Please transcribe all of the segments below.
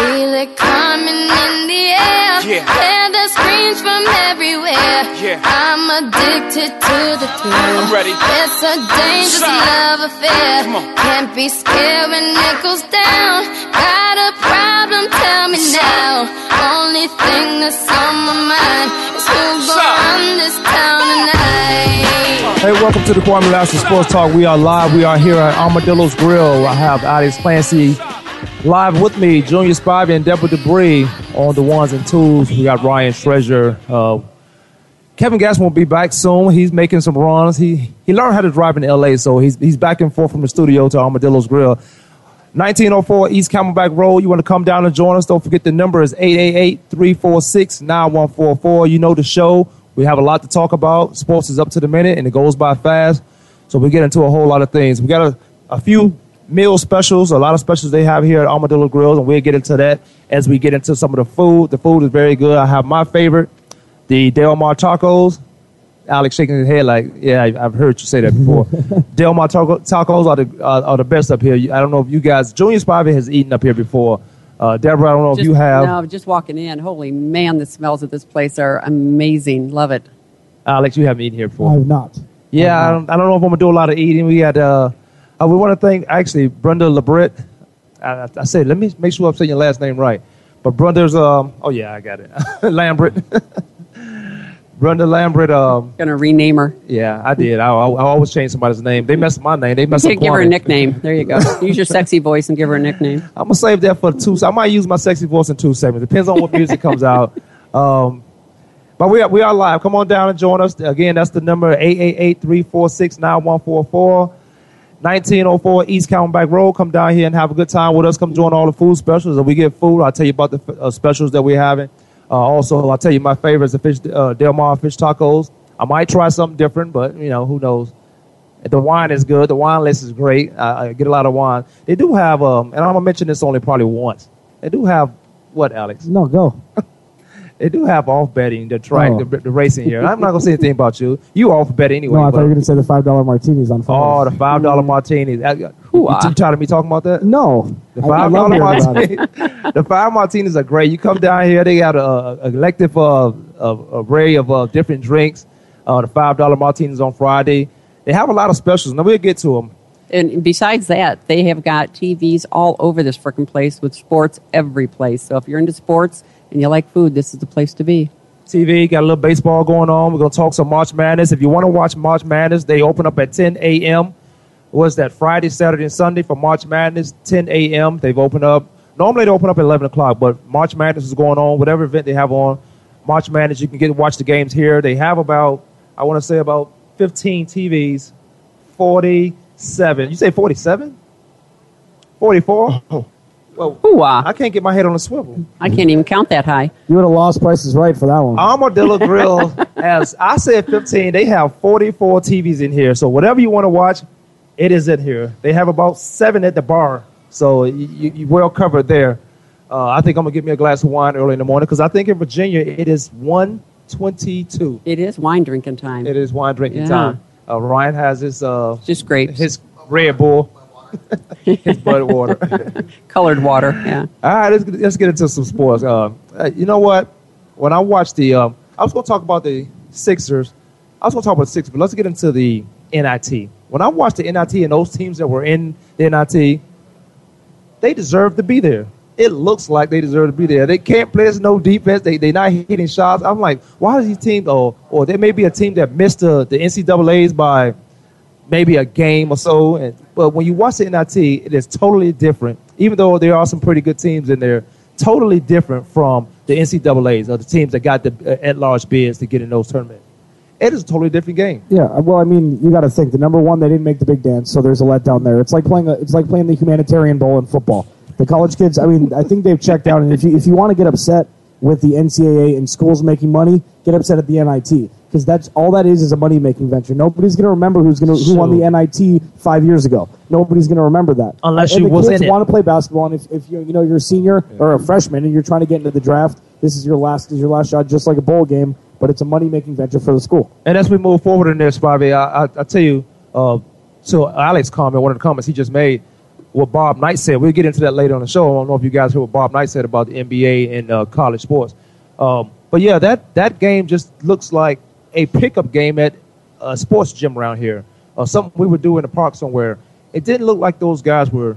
Feel it coming in the air. Yeah. Hear the screams from everywhere. Yeah. I'm addicted to the thrill. I'm ready. It's a dangerous Shout. love affair. Can't be scared when it goes down. Got a problem? Tell me now. Only thing that's on my mind is who's gonna run this town tonight. Hey, welcome to the Kwamie Lassiter Sports Talk. We are live. We are here at Armadillo's Grill. I have Alex Clancy live with me, Junior Spivey and Deborah Debris on the ones and twos. We got Ryan Treasure. Uh, Kevin Gass won't be back soon. He's making some runs. He he learned how to drive in L.A., so he's he's back and forth from the studio to Armadillo's Grill. 1904 East Camelback Road. You want to come down and join us? Don't forget the number is 888-346-9144. You know the show. We have a lot to talk about. Sports is up to the minute and it goes by fast. So we get into a whole lot of things. We got a, a few meal specials, a lot of specials they have here at Armadillo Grills, and we'll get into that as we get into some of the food. The food is very good. I have my favorite, the Del Mar tacos. Alex shaking his head like, yeah, I- I've heard you say that before. Del Mar taco- tacos are the are, are the best up here. I don't know if you guys, Junior Spivey has eaten up here before. Uh, Deborah, I don't know if you have. No, I'm just walking in. Holy man, the smells of this place are amazing. Love it. Alex, you haven't eaten here before. I have not. Yeah, I don't, I don't know if I'm gonna do a lot of eating. We had, uh, uh we want to thank actually Brenda Lebret. I, I- said, let me make sure I'm saying your last name right. But Brenda's, um, oh yeah, I got it. Lambert. Brenda Lambert. Um, Gonna rename her. yeah, I did. I, I, I always change somebody's name. They mess up my name. They mess You could give her a nickname. There you go. Use your sexy voice and give her a nickname. I'm gonna save that for two. I might use my sexy voice in two segments. Depends on what music comes out. Um, but we are, we are live. Come on down and join us. Again, that's the number 888-346-9144. 1904 East Camelback Road. Come down here and have a good time with us. Come join all the food specials. And we get food. I'll tell you about the uh, specials that we're having. Uh, also, I'll tell you my favorites, the fish, uh, Del Mar fish tacos. I might try something different, but, you know, who knows. The wine is good. The wine list is great. I, I get a lot of wine. They do have, um, and I'm gonna mention this only probably once. They do have what, Alex? No, go. They do have off betting. The track, Oh. the, the racing here. I'm not gonna say anything about you. You off bet anyway. No, I thought you were going to say the five dollar martinis on oh, five. the five dollar martinis. Uh, You, you tired of me talking about that? no, The I- I five love dollar hearing about it. martinis. the five martinis are great. You come down here, they got a, a collective uh, a array of uh, different drinks. Uh, the five dollar martinis on Friday. They have a lot of specials. Now we'll get to them. And besides that, they have got TVs all over this freaking place with sports every place. So if you're into sports and you like food, this is the place to be. TV, got a little baseball going on. We're gonna talk some March Madness. If you want to watch March Madness, they open up at 10 a.m. Was that Friday, Saturday, and Sunday for March Madness? 10 a.m. They've opened up. Normally they open up at 11 o'clock, but March Madness is going on. Whatever event they have on March Madness, you can get watch the games here. They have about, I want to say about 15 TVs, 47. You say 47? 44? Well, Hoo-ah. I can't get my head on a swivel. I can't even count that high. You would have lost prices right for that one. Armadillo Grill has, I said 15, they have 44 TVs in here. So whatever you want to watch, it is in here. They have about seven at the bar. So you, you, you well covered there. Uh, I think I'm going to get me a glass of wine early in the morning because I think in Virginia it is 122. It is wine drinking time. It is wine drinking Yeah. time. Uh, Ryan has his, uh, Just grapes. his Red Bull, his Bud Water. Colored water. Yeah. All right, let's, let's get into some sports. Uh, you know what? When I watched the, um, I was going to talk about the Sixers. I was going to talk about the Sixers, but let's get into the NIT. When I watched the NIT and those teams that were in the NIT, they deserve to be there. It looks like they deserve to be there. They can't play no defense. They they not hitting shots. I'm like, why does these teams? Or or there may be a team that missed the the NCAA's by maybe a game or so. And, but when you watch the NIT, it is totally different. Even though there are some pretty good teams in there, totally different from the NCAA's or the teams that got the uh, at-large bids to get in those tournaments. It is a totally different game. Yeah, well, I mean, you got to think. The number one, they didn't make the big dance, so there's a letdown there. It's like playing. A, it's like playing the humanitarian bowl in football. The college kids, I mean, I think they've checked out. And if you, if you want to get upset with the NCAA and schools making money, get upset at the NIT because that's all that is is a money making venture. Nobody's going to remember who's going to who won the NIT five years ago. Nobody's going to remember that Unless and you the was kids want to play basketball, and if, if you you know you're a senior or a freshman and you're trying to get into the draft, this is your last is your last shot, just like a bowl game. But it's a money making venture for the school. And as we move forward in this, Bobby, I, I, I tell you, uh, to Alex comment, one of the comments he just made, what Bob Knight said. We'll get into that later on the show. I don't know if you guys heard what Bob Knight said about the NBA and uh, college sports. Um, but yeah, that, that game just looks like a pickup game at a sports gym around here, or something we would do in the park somewhere. It didn't look like those guys were,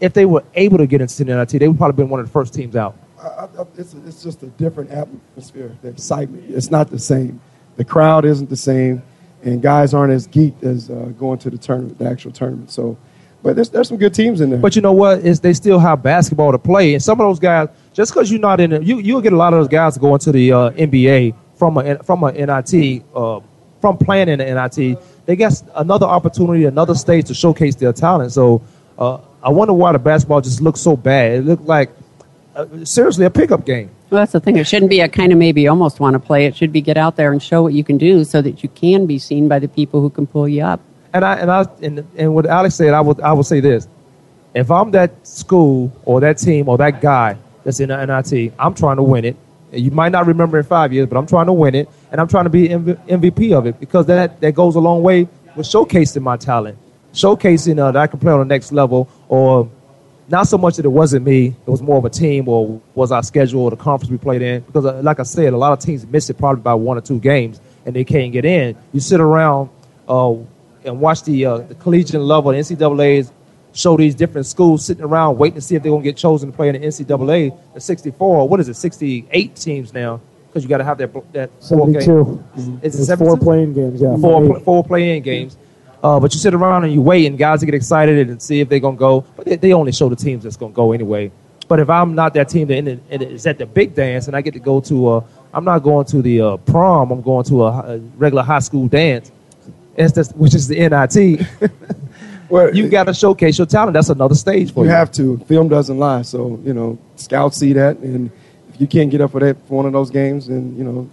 if they were able to get into the NIT, they would probably been one of the first teams out. I, I, it's, it's just a different atmosphere. The excitement, it's not the same. The crowd isn't the same, and guys aren't as geeked as uh, going to the tournament, the actual tournament. So, but there's, there's some good teams in there. But you know what? Is they still have basketball to play, and some of those guys, just because you're not in it, you you'll get a lot of those guys going to the uh, NBA from a from a NIT, uh, from playing in the NIT. They get another opportunity, another stage to showcase their talent. So uh, I wonder why the basketball just looks so bad. It looked like uh, seriously a pickup game. Well, that's the thing. It shouldn't be a kind of maybe almost want to play. It should be get out there and show what you can do so that you can be seen by the people who can pull you up. And I and I and, and what Alex said, I would I would say this: if I'm that school or that team or that guy that's in the NIT, I'm trying to win it. You might not remember in five years, but I'm trying to win it, and I'm trying to be MV- MVP of it because that that goes a long way with showcasing my talent, showcasing uh, that I can play on the next level, or not so much that it wasn't me, it was more of a team or was our schedule or the conference we played in. Because, uh, like I said, a lot of teams miss it probably by one or two games and they can't get in. You sit around uh, and watch the, uh, the collegiate level, the NCAA's show these different schools sitting around waiting to see if they're going to get chosen to play in the NCAA. The 64, what is it, 68 teams now? Because you got to have that, that four game- Seventy-two. Is it There's 72? four playing games. Yeah, four, Eight. four play-in games. Uh, but you sit around and you wait, and guys get excited and see if they're gonna go. But they, they only show the teams that's gonna go anyway. But if I'm not that team that in the, at the big dance, and I get to go to, uh, I'm not going to the uh, prom. I'm going to a, a regular high school dance, just, which is the NIT. well, you got to showcase your talent. That's another stage for you you. have to. Film doesn't lie. So you know, scouts see that, and if you can't get up for that for one of those games, then you know,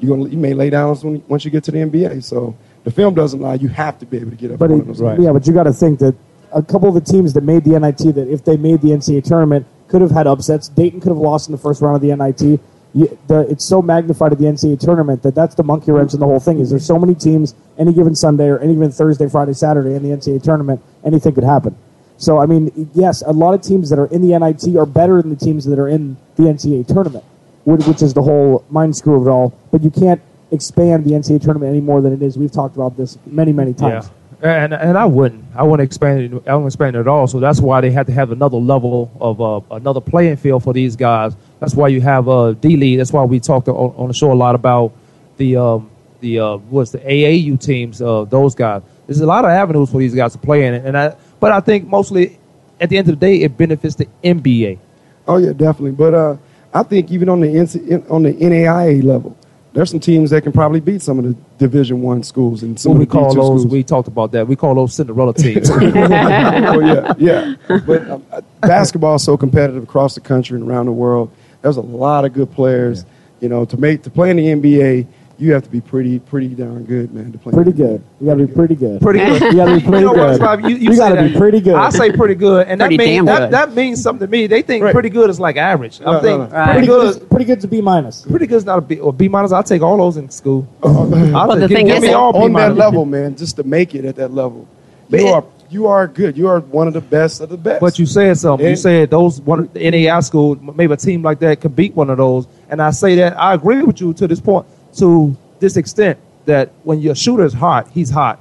you gonna you may lay down when, once you get to the NBA. So the film doesn't lie. You have to be able to get up But for it, one of those Right. games. yeah, but you got to think that a couple of the teams that made the NIT, that if they made the NCAA tournament, could have had upsets. Dayton could have lost in the first round of the NIT. You, the, it's so magnified at the NCAA tournament that that's the monkey wrench in the whole thing. Is there's so many teams any given Sunday or any given Thursday, Friday, Saturday in the NCAA tournament, anything could happen. So I mean, yes, a lot of teams that are in the NIT are better than the teams that are in the NCAA tournament, which, which is the whole mind screw of it all. But you can't expand the NCAA tournament any more than it is. We've talked about this many, many times. Yeah, and and I wouldn't. I wouldn't expand it. I wouldn't expand it at all. So that's why they had to have another level of uh, another playing field for these guys. That's why you have uh, D League. That's why we talked on, on the show a lot about the um, the uh, what's the AAU teams. Uh, those guys. There's a lot of avenues for these guys to play in, and I. But I think mostly, at the end of the day, it benefits the NBA. Oh yeah, definitely. But uh, I think even on the NC, on the NAIA level, there's some teams that can probably beat some of the Division One schools and some of we the call D2 those? schools. We talked about that. We call those Cinderella teams. oh yeah, yeah. But um, uh, basketball is so competitive across the country and around the world. There's a lot of good players. You know, to make to play in the NBA, you have to be pretty pretty darn good, man. To play. in Pretty the NBA. good. You got to be pretty good. pretty good. You got to be pretty you know what, good. Rob, you, you, You gotta be pretty good. I say pretty good, and that means that, that means something to me. They think Right. pretty good is like average. I'm No, no, thinking no. Right. pretty Pretty good, good. is, pretty good to B minus. Pretty good is not a B or B minus. I'll take all those in school. Oh, I'll Well, the take, give, thing give is me that all B on that level, man, just to make it at that level, you are you are good. You are one of the best of the best. But you said something. You said those one the NAI school, maybe a team like that could beat one of those. And I say that I agree with you to this point, to this extent that when your shooter is hot, he's hot.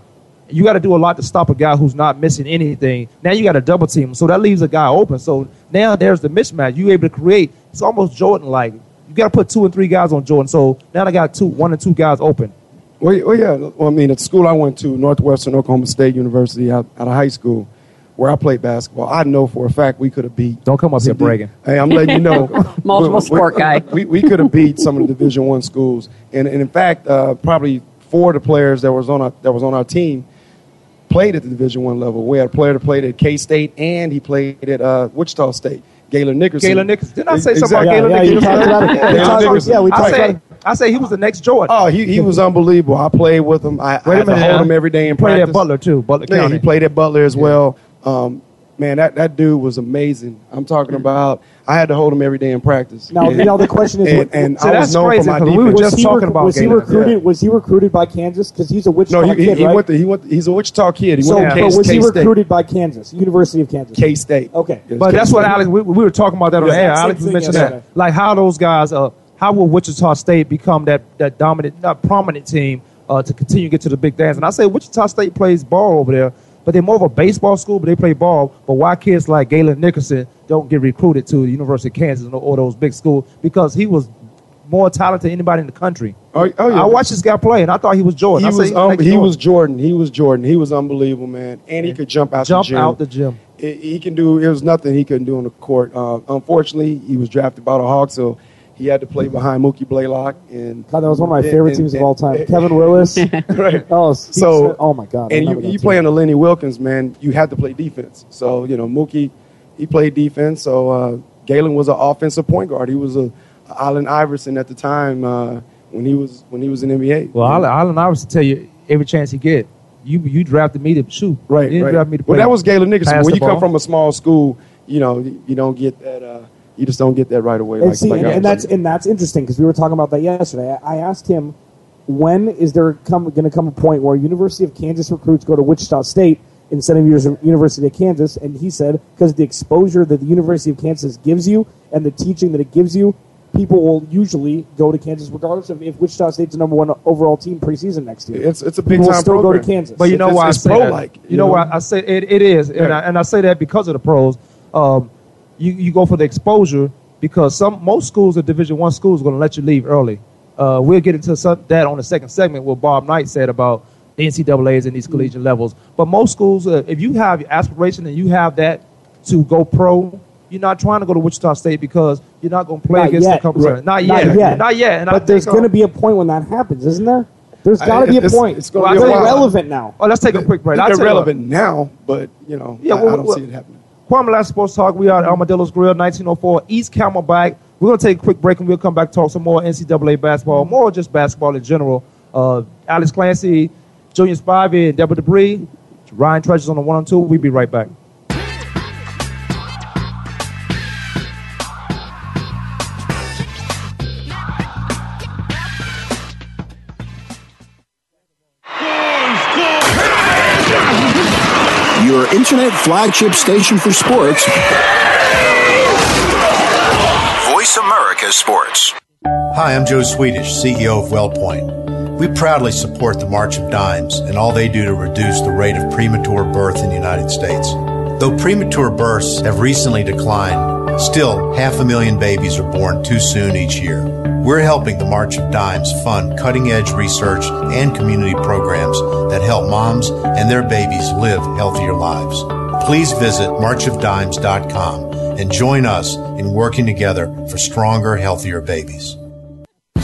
You got to do a lot to stop a guy who's not missing anything. Now you got to double team, him, so that leaves a guy open. So now there's the mismatch. You able to create. It's almost Jordan like. You got to put two and three guys on Jordan. So now I got two, one and two guys open. Well, well, yeah. Well, I mean, at the school I went to, Northwestern Oklahoma State University, out, out of high school, where I played basketball, I know for a fact we could have beat. Don't come up here some D- bragging. Hey, I'm letting you know. Multiple We- we- sport guy. We, we could have beat some of the Division One schools, and, and in fact, uh, probably four of the players that was on our that was on our team played at the Division One level. We had a player that played at K State and he played at uh, Wichita State. Gaylon Nickerson. Gaylon Nickerson. Didn't I say something Exactly. about Gaylon yeah, Nickerson? talked about. Yeah, We yeah, Nickerson. yeah, we I talked about say, it. I say he was the next Jordan. Oh, he, he was unbelievable. I played with him. I, I Wait a had to hold him every day in played practice. at Butler too. Butler Yeah, County. he played at Butler as well. Um, man, that, that dude was amazing. I'm talking about. I had to hold him every day in practice. Now, and, now the question is, and, what- and See, I was known crazy, for my 'cause we defense. were was just he talking rec- about was he Gaylon. recruited? Was he recruited by Kansas? Because he's a Wichita no, he, he, kid, he right? went. To, he went. He's a Wichita kid. He so, went to but K, was he K-State. recruited by Kansas, University of Kansas? K State. Okay. But that's what Alex. We, we were talking about that on Yeah, the air. Alex mentioned thing mentioning yesterday. that, like how those guys. Uh, how will Wichita State become that that dominant, not prominent team uh, to continue to get to the big dance? And I say Wichita State plays ball over there, but they're more of a baseball school, but they play ball. But why kids like Gaylon Nickerson don't get recruited to the University of Kansas or, those big schools? Because he was more talented than anybody in the country. Oh, oh, yeah. I watched this guy play, and I thought he was Jordan. He was. the Um, he Jordan. was Jordan. He was Jordan. He was unbelievable, man. And he could jump out jump the gym. out the gym. He- he can do. There was nothing he couldn't do on the court. Uh, unfortunately, he was drafted by the Hawks, so he had to play behind Mookie Blaylock. And God, that was one of my and- favorite and- teams of all time. Kevin Willis. right. Oh, Steve So- oh my God. I And you, remember that you team. play under Lenny Wilkens, man. You had to play defense. So you know Mookie, he played defense. So uh, Gaylon was an offensive point guard. He was a, a Allen Iverson at the time uh, when he was when he was in NBA. Well, Allen, Allen Iverson tell you every chance he get. You you drafted me to shoot. Right, You didn't right. draft me to well, that was Gaylon Nickerson. When the you come from a small school, you know, you, you don't get that. Uh, you just don't get that right away. And like, see, like and, and that's and that's interesting because we were talking about that yesterday. I, I asked him, when is there come going to come a point where University of Kansas recruits go to Wichita State instead of University of Kansas? And he said because the exposure that the University of Kansas gives you and the teaching that it gives you, people will usually go to Kansas regardless of if Wichita State's the number one overall team preseason next year. it's it's a big people will time still program. go to Kansas. But you know It's- why it's I say pro-like, that? you You know know? why I say it, it is, and, I, and I say that because of the pros. Um, you you go for the exposure because some most schools are Division One schools are going to let you leave early. Uh, we'll get into some, that on the second segment. What Bob Knight said about the NCAA's and these Mm-hmm. collegiate levels. But most schools, uh, if you have aspiration and you have that to go pro. You're not trying to go to Wichita State because you're not going to play Not against yet. the competition. Right. Not, Not yet. yet. Not yet. And I but there's going to uh, be a point when that happens, isn't there? There's got to be a point. it's gonna be a irrelevant now. Oh, let's take a quick break. I'll They're tell what. relevant now, but you know, Yeah, I, I don't well- see it happening. Kwame Last Sports Talk. We are at Armadillo's Grill, 1904 East Camelback. We're going to take a quick break and we'll come back talk some more NCAA basketball, more just basketball in general. Uh, Alex Clancy, Junior Spivey, and Deborah Debris. Ryan Treasures on the one and two. We'll be right back. Your internet flagship station for sports. Voice America Sports. Hi, I'm Joe Swedish, CEO of WellPoint. We proudly support the March of Dimes and all they do to reduce the rate of premature birth in the United States. Though premature births have recently declined, still half a million babies are born too soon each year. We're helping the March of Dimes fund cutting edge research and community programs that help moms and their babies live healthier lives. Please visit marchofdimes.com and join us in working together for stronger, healthier babies.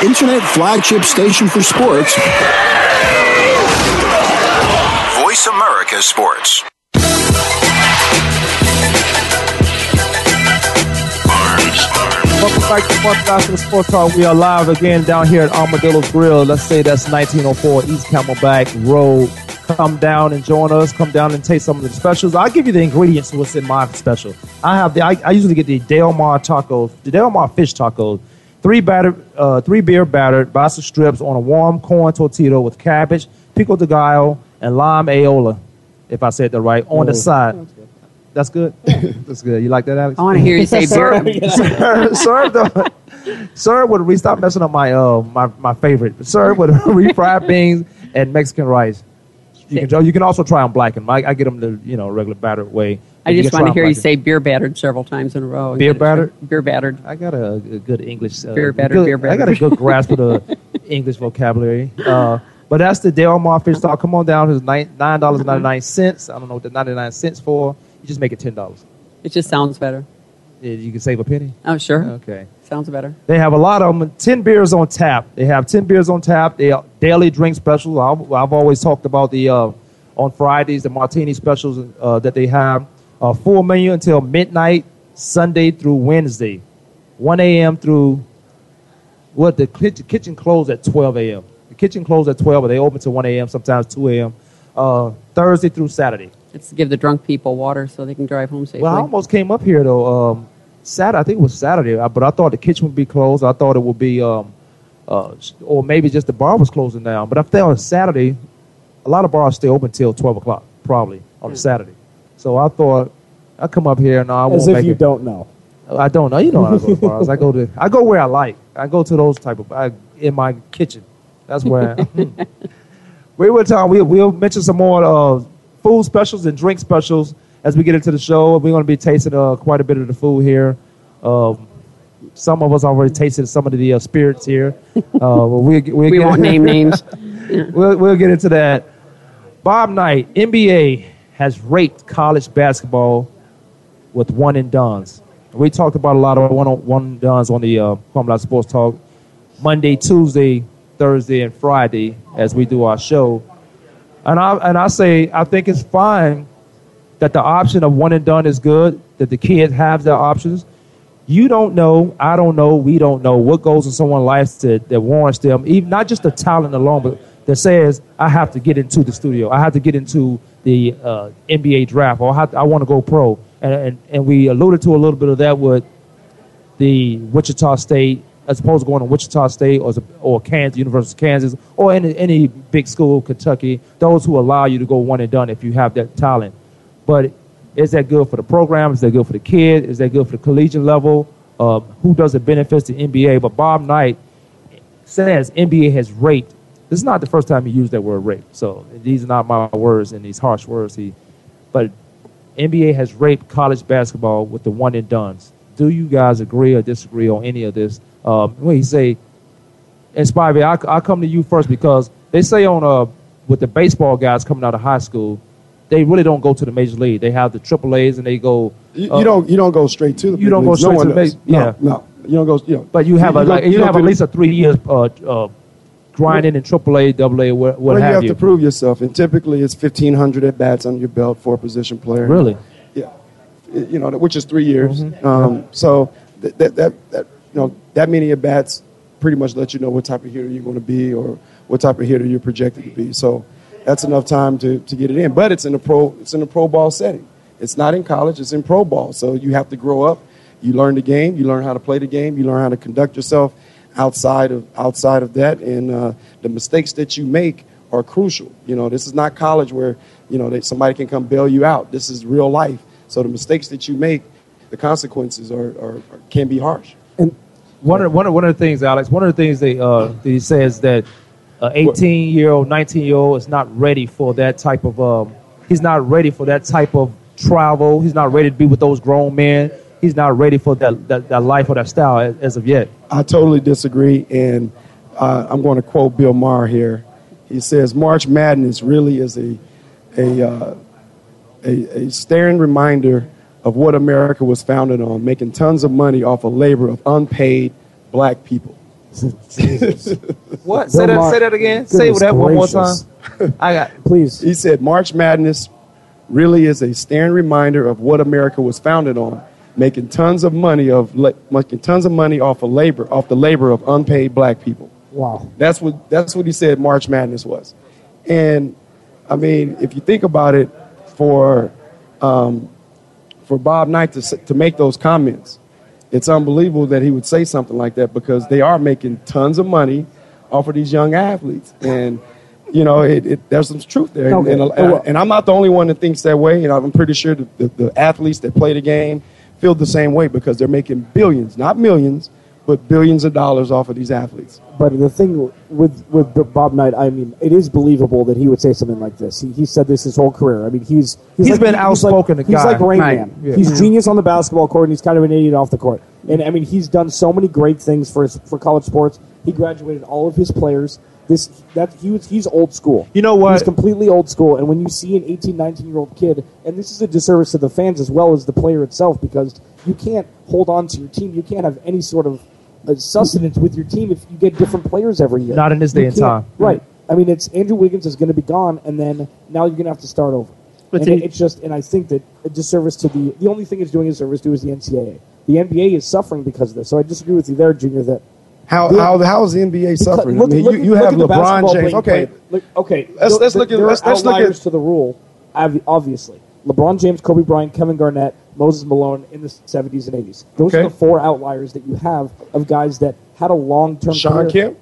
Your internet flagship station for sports. Voice America Sports. Arms, arms. Welcome back to Sports Gospel Sports Talk. We are live again down here at Armadillo's Grill. Let's say that's 1904 East Camelback Road. Come down and join us. Come down and taste some of the specials. I'll give you the ingredients to what's in my special. I have the. I, I usually get the Del Mar tacos, the Del Mar fish tacos. Three battered, uh, three beer battered basa strips on a warm corn tortilla with cabbage, pico de gallo, and lime aola. If I said that right, on the Oh. side. That's good. That's good. You like that, Alex? I wanna hear you say serve, beer. serve, serve the, serve with re- stop messing up my uh my, my favorite. Serve with refried beans and Mexican rice. You can you can also try them blackened. I, I get them the you know regular battered way. I just want to hear you say beer battered several times in a row. Beer battered? Beer battered. I got a, a good English. Uh, Beer battered, good- beer I got a good grasp of the English vocabulary. Uh, but that's the Del Mar fish stock. Come on down. It's nine nine dollars ninety nine cents. I don't know what the ninety nine cents for. You just make it ten dollars. It just sounds better. You can save a penny. Oh, sure. Okay. Sounds better. They have a lot of them. Ten beers on tap. They have ten beers on tap. They daily drink specials. I've, I've always talked about the uh, on Fridays the martini specials uh, that they have. Uh, full menu until midnight, Sunday through Wednesday, one a.m. through what the kitchen, kitchen closed at twelve a.m. The kitchen closed at twelve, but they open to one a.m. Sometimes two a.m. Uh, Thursday through Saturday. It's to give the drunk people water so they can drive home safely. Well, I almost came up here though. Um, Saturday, I think it was Saturday, uh, but I thought the kitchen would be closed. I thought it would be, um, uh, or maybe just the bar was closing down. But I felt on Saturday, a lot of bars stay open till twelve o'clock, probably on Saturday. So I thought I come up here and I won't As if make you it. don't know. I don't know. You know how I go to bars. I go to I go where I like. I go to those type of I, in my kitchen. That's where. we will talk. We, we'll mention some more uh, food specials and drink specials as we get into the show. We're going to be tasting uh, quite a bit of the food here. Um, some of us already tasted some of the uh, spirits here. Uh, but we we We won't name names. we'll, we'll get into that. Bob Knight, NBA has raped college basketball with one and dones. We talked about a lot of one one and dones on the uh, Sports Talk Monday, Tuesday, Thursday, and Friday as we do our show. And I and I say I think it's fine that the option of one and done is good. That the kids have their options. You don't know, I don't know, we don't know what goes in someone's life that, that warrants them, even not just the talent alone, but that says I have to get into the studio, I have to get into the uh, NBA draft, or I, to- I want to go pro. And, and and we alluded to a little bit of that with the Wichita State, as opposed to going to Wichita State or, or Kansas, University of Kansas, or any, any big school, Kentucky, those who allow you to go one and done if you have that talent. But is that good for the program? Is that good for the kid? Is that good for the collegiate level? Uh, who does it benefit the NBA? But Bob Knight says NBA has raped. This is not the first time he used that word rape. So these are not my words and these harsh words. He, but NBA has raped college basketball with the one and dones. Do you guys agree or disagree on any of this? Um, when he say, and Spivey, I, I come to you first because they say on uh, with the baseball guys coming out of high school, they really don't go to the major league. They have the triple A's and they go. You, uh, you don't you don't go straight to the You don't go straight no to the does. big- yeah. No, no, you don't go. You know, But you have a go- like, you, go have at least a three years uh, uh, grinding in triple A, double A, what, what well, you have have you. to prove yourself, and typically it's fifteen hundred at bats on your belt for a position player. Really? Yeah, you know, which is three years. Mm-hmm. Um, so that, that that that you know that many at bats pretty much let you know what type of hitter you're going to be or what type of hitter you're projected to be. So that's enough time to, to get it in. But it's in a pro it's in a pro ball setting. It's not in college. It's in pro ball. So you have to grow up. You learn the game. You learn how to play the game. You learn how to conduct yourself outside of outside of that. And uh, the mistakes that you make are crucial. You know, this is not college where you know that somebody can come bail you out. This is real life. So the mistakes that you make, the consequences are, are, are can be harsh. And One of, one, of, one of the things, Alex, one of the things they, uh, that he says that an 18 year old, 19 year old is not ready for that type of, um, he's not ready for that type of travel. He's not ready to be with those grown men. He's not ready for that, that, that life or that style as, as of yet. I totally disagree, and uh, I'm going to quote Bill Maher here. He says, "March Madness really is a a, uh, a a staring reminder of what America was founded on, making tons of money off of labor of unpaid black people." What? Say that, say that again. Say Goodness that one more time. I got. Please. He said, "March Madness really is a staring reminder of what America was founded on, making tons of money of making tons of money off of labor, off the labor of unpaid black people. Wow. That's what that's what he said March Madness was. And I mean, if you think about it, for um, for Bob Knight to to make those comments, it's unbelievable that he would say something like that because they are making tons of money off of these young athletes, and you know, it, it, there's some truth there. Okay. And, and, and I'm not the only one that thinks that way. You know, I'm pretty sure the, the, the athletes that play the game feel the same way because they're making billions, not millions, but billions of dollars off of these athletes. But the thing with with B- Bob Knight, I mean, it is believable that he would say something like this. He, he said this his whole career. I mean, he's He's like, been like- outspoken, the He's guy. like Rain Right. Man. Yeah. He's genius on the basketball court, and he's kind of an idiot off the court. And I mean, he's done so many great things for his, for college sports. He graduated all of his players. This that he was he's old school. You know what? He's completely old school. And when you see an 18, 19 year old kid, and this is a disservice to the fans as well as the player itself, because you can't hold on to your team. You can't have any sort of uh, sustenance with your team if you get different players every year. Not in this You day and time. Right. I mean, it's Andrew Wiggins is going to be gone, and then now you're going to have to start over. But and it- it's just, and I think that a disservice to the the only thing it's doing a service to is the NCAA. The NBA is suffering because of this. So I disagree with you there, Junior. That How how how is the NBA suffering? Look, I mean, look- you, you have LeBron James. Okay. Okay. Let's- let's look at- let's- let's look at- outliers to the rule. Obviously, LeBron James, Kobe Bryant, Kevin Garnett, Moses Malone in the '70s and '80s. Those Okay. are the four outliers that you have of guys that had a long-term. Sean career. Kemp.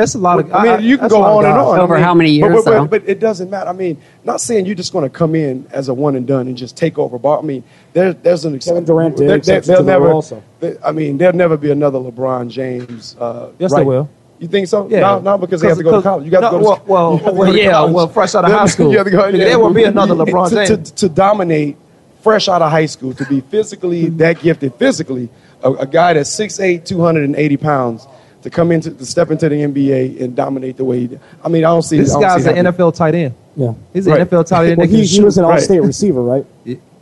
That's a lot of. I mean, you can go on and guys. on. I Over mean, how many years, But, though? but, but it doesn't matter. I mean, not saying you're just going to come in as a one and done and just take over. But I mean, there, there's an Kevin Durant did there- exception there'll to the never. also. there- I mean, there'll never be another LeBron James. Uh, Yes, right. there will. You think so? Yeah. No, no, because they have to go to college. You got no, to go. well, to, well, you to well, to yeah, college. well, fresh out of high school. You have to go, There will be another To- LeBron to, James. to, to dominate fresh out of high school, to be physically that gifted, physically, a, a guy that's 6'8", 280 pounds, to come into to step into the NBA and dominate the way he did. I mean, I don't see This I don't guy's see an happening. NFL tight end. Yeah. He's an Right. NFL tight end. Well, he, he was an all-state receiver, right?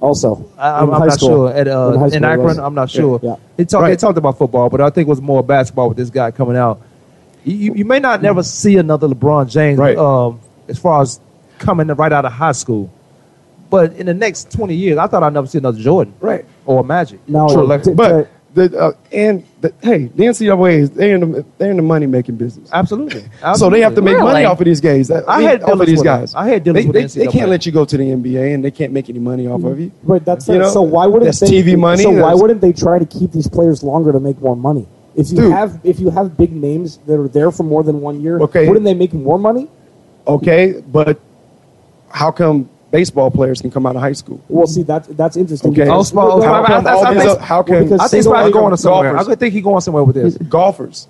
Also, I, I'm, I'm not school. sure. At, uh, In in Akron, was. I'm not sure. Yeah. They, talk, they Right. talked about football, but I think it was more basketball with this guy coming out. You, you, you may not never see another LeBron James Right. um, as far as coming right out of high school. But in the next 20 years, I thought I'd never see another Jordan Right. or Magic. Now, True, uh, But the uh, and the, hey, the NCAA is they're in the they're in the money making business. absolutely. So they have to make Really? money off of these guys. I, I had off of these guys. I had dealers they, with they, the they can't let you go to the NBA and they can't make any money off of you. Right, that's You it. know, so why wouldn't that's they, TV money, So why wouldn't they try to keep these players longer to make more money? If you Dude. have if you have big names that are there for more than one year, Okay. wouldn't they make more money? Okay, but how come baseball players can come out of high school? Well, see that's that's interesting. Okay. because- Oh, Spo- Well, how well, come- well, how because- how well, can- because I think he's probably going somewhere. golfers. I think he's going somewhere with this. Golfers,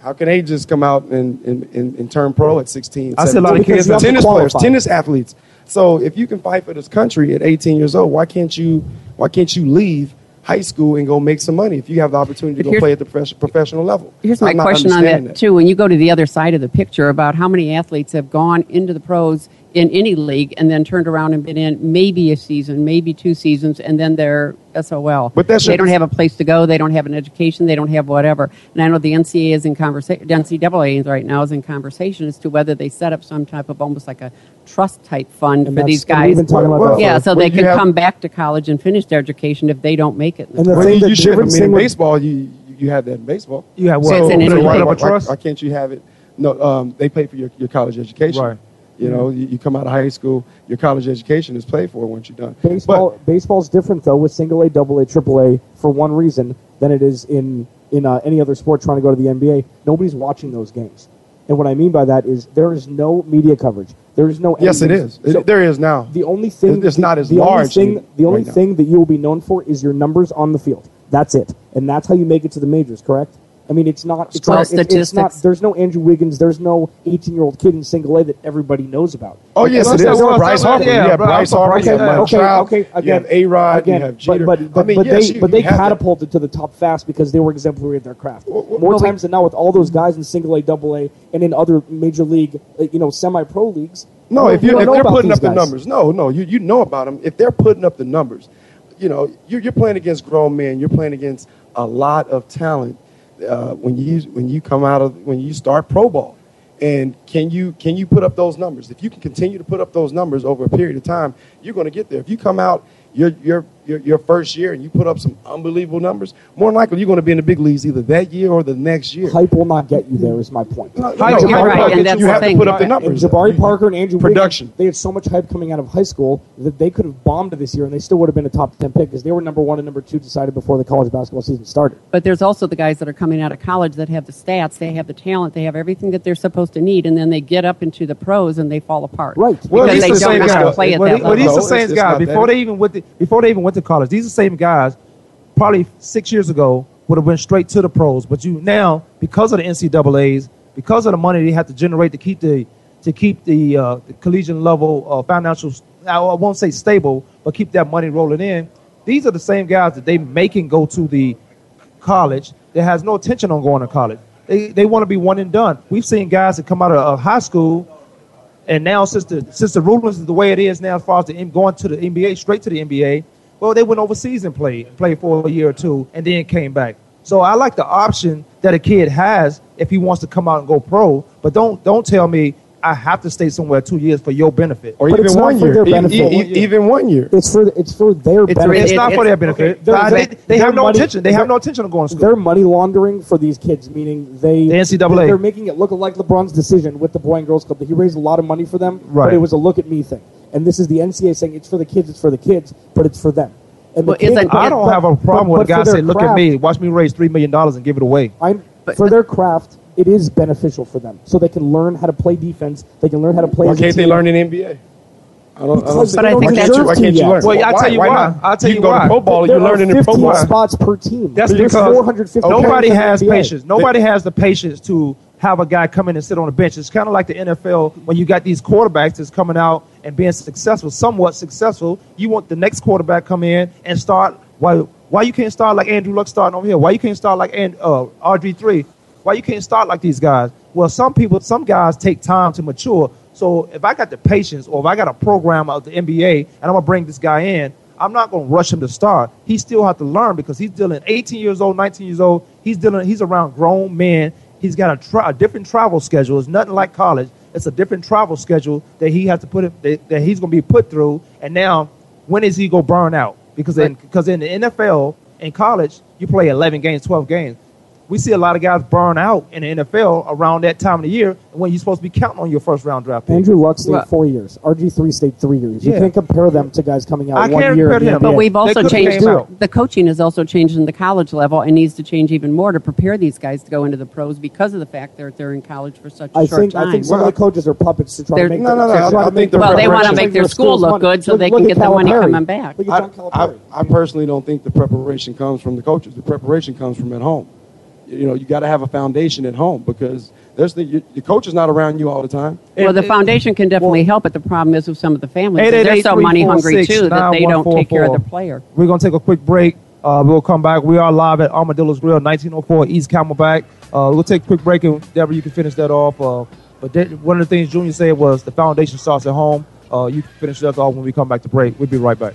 how can they just come out and, and, and, and turn pro at 16? I see a lot of kids tennis you have to players, tennis athletes. So if you can fight for this country at 18 years old, why can't you why can't you leave high school and go make some money if you have the opportunity to go play at the profes- professional level? Here's my question on that, understanding too. When you go to the other side of the picture about how many athletes have gone into the pros in any league and then turned around and been in maybe a season, maybe two seasons, and then they're SOL. But that's they just- don't have a place to go. They don't have an education. They don't have whatever. And I know the NCAA is in conversation. The NCAA right now is in conversation as to whether they set up some type of almost like a trust type fund And for these guys. been talking about Well, that yeah, so they you can have- come back to college and finish their education if they don't make it. And the Well, thing you, that you should. I mean, in baseball, you you have that in baseball. You have what? So it's an why, why, Write up a why- why can't you have it? No, um, they pay for your, your college education. Right. You know, you, you come out of high school, your college education is paid for once you're done. Baseball baseball's different though with single A, double A, triple A for one reason than it is in in uh, any other sport trying to go to the NBA. Nobody's watching those games, and what I mean by that is there is no media coverage. There is no. But yes, it is. So It- there is now. the only thing It's not as the only thing, the only right now. thing that you will be known for is your numbers on the field. That's it, and that's how you make it to the majors. Correct. I mean, it's not. It's Strong not, it's, it's not. There's no Andrew Wiggins. There's no 18 year old kid in single A that everybody knows about. Oh yes, Okay, it let's is. say- well, Bryce Harper. yeah, you have bro, Bryce Harper. Bryce You have Harper. Mike okay, Trout. okay, you again, have A Rod. again, You have Jeter. But, but, but, I mean, but yes, they, you- but they you have that. catapulted to the top fast because they were exemplary at their craft. More well, we- times than not, with all those guys in single A, double A, and in other major league, uh, you know, semi pro leagues. No, if, don't- you, if they're putting these up the numbers, no, no, you, you know about them. If they're putting up the numbers, you know, you're, you're playing against grown men. You're playing against a lot of talent uh, when you when you come out of when you start pro ball. And can you can you put up those numbers? If you can continue to put up those numbers over a period of time, you're going to get there. If you come out your your your, your first year and you put up some unbelievable numbers, more than likely you're going to be in the big leagues either that year or the next year. Hype will not get you there. Is my point. No, no, you're right, and that's you the have thing. to put up the and numbers. Jabari Parker and Andrew Wiggins, they had so much hype coming out of high school that they could have bombed this year and they still would have been a top ten pick because they were number one and number two decided before the college basketball season started. But there's also the guys that are coming out of college that have the stats, they have the talent, they have everything that they're supposed to need, and then they get up into the pros and they fall apart. Right. Well, because these they the don't same know how to guys. play at well, that the- level. these are the same it's- it's guys before they even went to, before they even went to college. These are the same guys. Probably six years ago would have went straight to the pros, but you now because of the NCAA's, because of the money they have to generate to keep the to keep the, uh, the collegiate level uh, financial. I won't say stable, but keep that money rolling in. These are the same guys that they making go to the college that has no intention on going to college. They, they want to be one and done. We've seen guys that come out of, of high school, and now since the since the rulings is the way it is now, as far as the going to the NBA, straight to the NBA, well, they went overseas and played played for a year or two, and then came back. So I like the option that a kid has if he wants to come out and go pro. But don't don't tell me I have to stay somewhere two years for your benefit. or But even one for year. their benefit. even one year. It's for it's for their It's benefit. It's It- not for their benefit. They're- Uh, they're- they they have no money- intention. They have no intention of going to school. They're money laundering for these kids, meaning they The NCAA. They're making it look like LeBron's decision with the Boy and Girls Club. That he raised a lot of money for them, Right. but it was a look at me thing. And this is the NCAA saying it's for the kids, it's for the kids, but it's for them. And the Well, kid- isn't- I don't but- have a problem but- with a guy saying, "Look at me, watch me raise three million dollars and give it away." I'm But- for their craft. It is beneficial for them, so they can learn how to play defense. They can learn how to play. Why as a can't they team. learn in NBA? I don't, I don't But I think why that's- can't you, why can't you learn? Well, I'll tell you why. not? I'll tell you you go why. to pro ball. There You learn it in pro 15 ball. spots per team. That's There's because 450 nobody has NBA. patience. Nobody has the patience to have a guy come in and sit on the bench. It's kind of like the NFL when you got these quarterbacks that's coming out and being successful, somewhat successful. You want the next quarterback come in and start. Why? Why you can't start like Andrew Luck starting over here? Why you can't start like and uh, RG three? Why you can't start like these guys? Well, some people, some guys take time to mature. So if I got the patience, or if I got a program of the NBA, and I'm gonna bring this guy in, I'm not going to rush him to start. He still have to learn because he's dealing 18 years old, 19 years old. He's dealing. He's around grown men. He's got a, tra- a different travel schedule. It's nothing like college. It's a different travel schedule that he has to put it, that, that he's going to be put through. And now, when is he going to burn out? Because in, because in the NFL in college, you play 11 games, 12 games. We see a lot of guys burn out in the NFL around that time of the year when you're supposed to be counting on your first round draft pick. Andrew Luck stayed Well- four years. RG three stayed three years. You Yeah. can't compare them to guys coming out I one can't year. compare in the them. But we've also changed the coaching has also changed in the college level and needs to change even more to prepare these guys to go into the pros because of the fact that they're in college for such a I short think time. I think some of the coaches are puppets to try They're- to make No, no, no, to I- try I to think make the their Well, they wanna make their skills school look money. good so Look- they can get the money Calipari. coming back. I, I, I personally don't think the preparation comes from the coaches. The preparation comes from at home. You know, you got to have a foundation at home because there's the you, the coach is not around you all the time. Well, the foundation can definitely help, but the problem is with some of the families, that they're so money hungry too that they don't take care of the player. We're going to take a quick break. Uh, we'll come back. We are live at Armadillo's Grill, 1904 East Camelback. Uh, we'll take a quick break, and Deborah, you can finish that off. Uh, but that, one of the things Junior said was the foundation starts at home. Uh, you can finish that off when we come back to break. We'll be right back.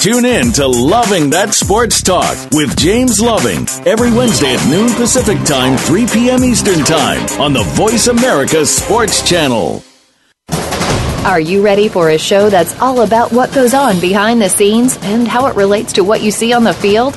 Tune in to Loving That Sports Talk with James Loving every Wednesday at noon Pacific Time, 3 p.m. Eastern Time on the Voice America Sports Channel. Are you ready for a show that's all about what goes on behind the scenes and how it relates to what you see on the field?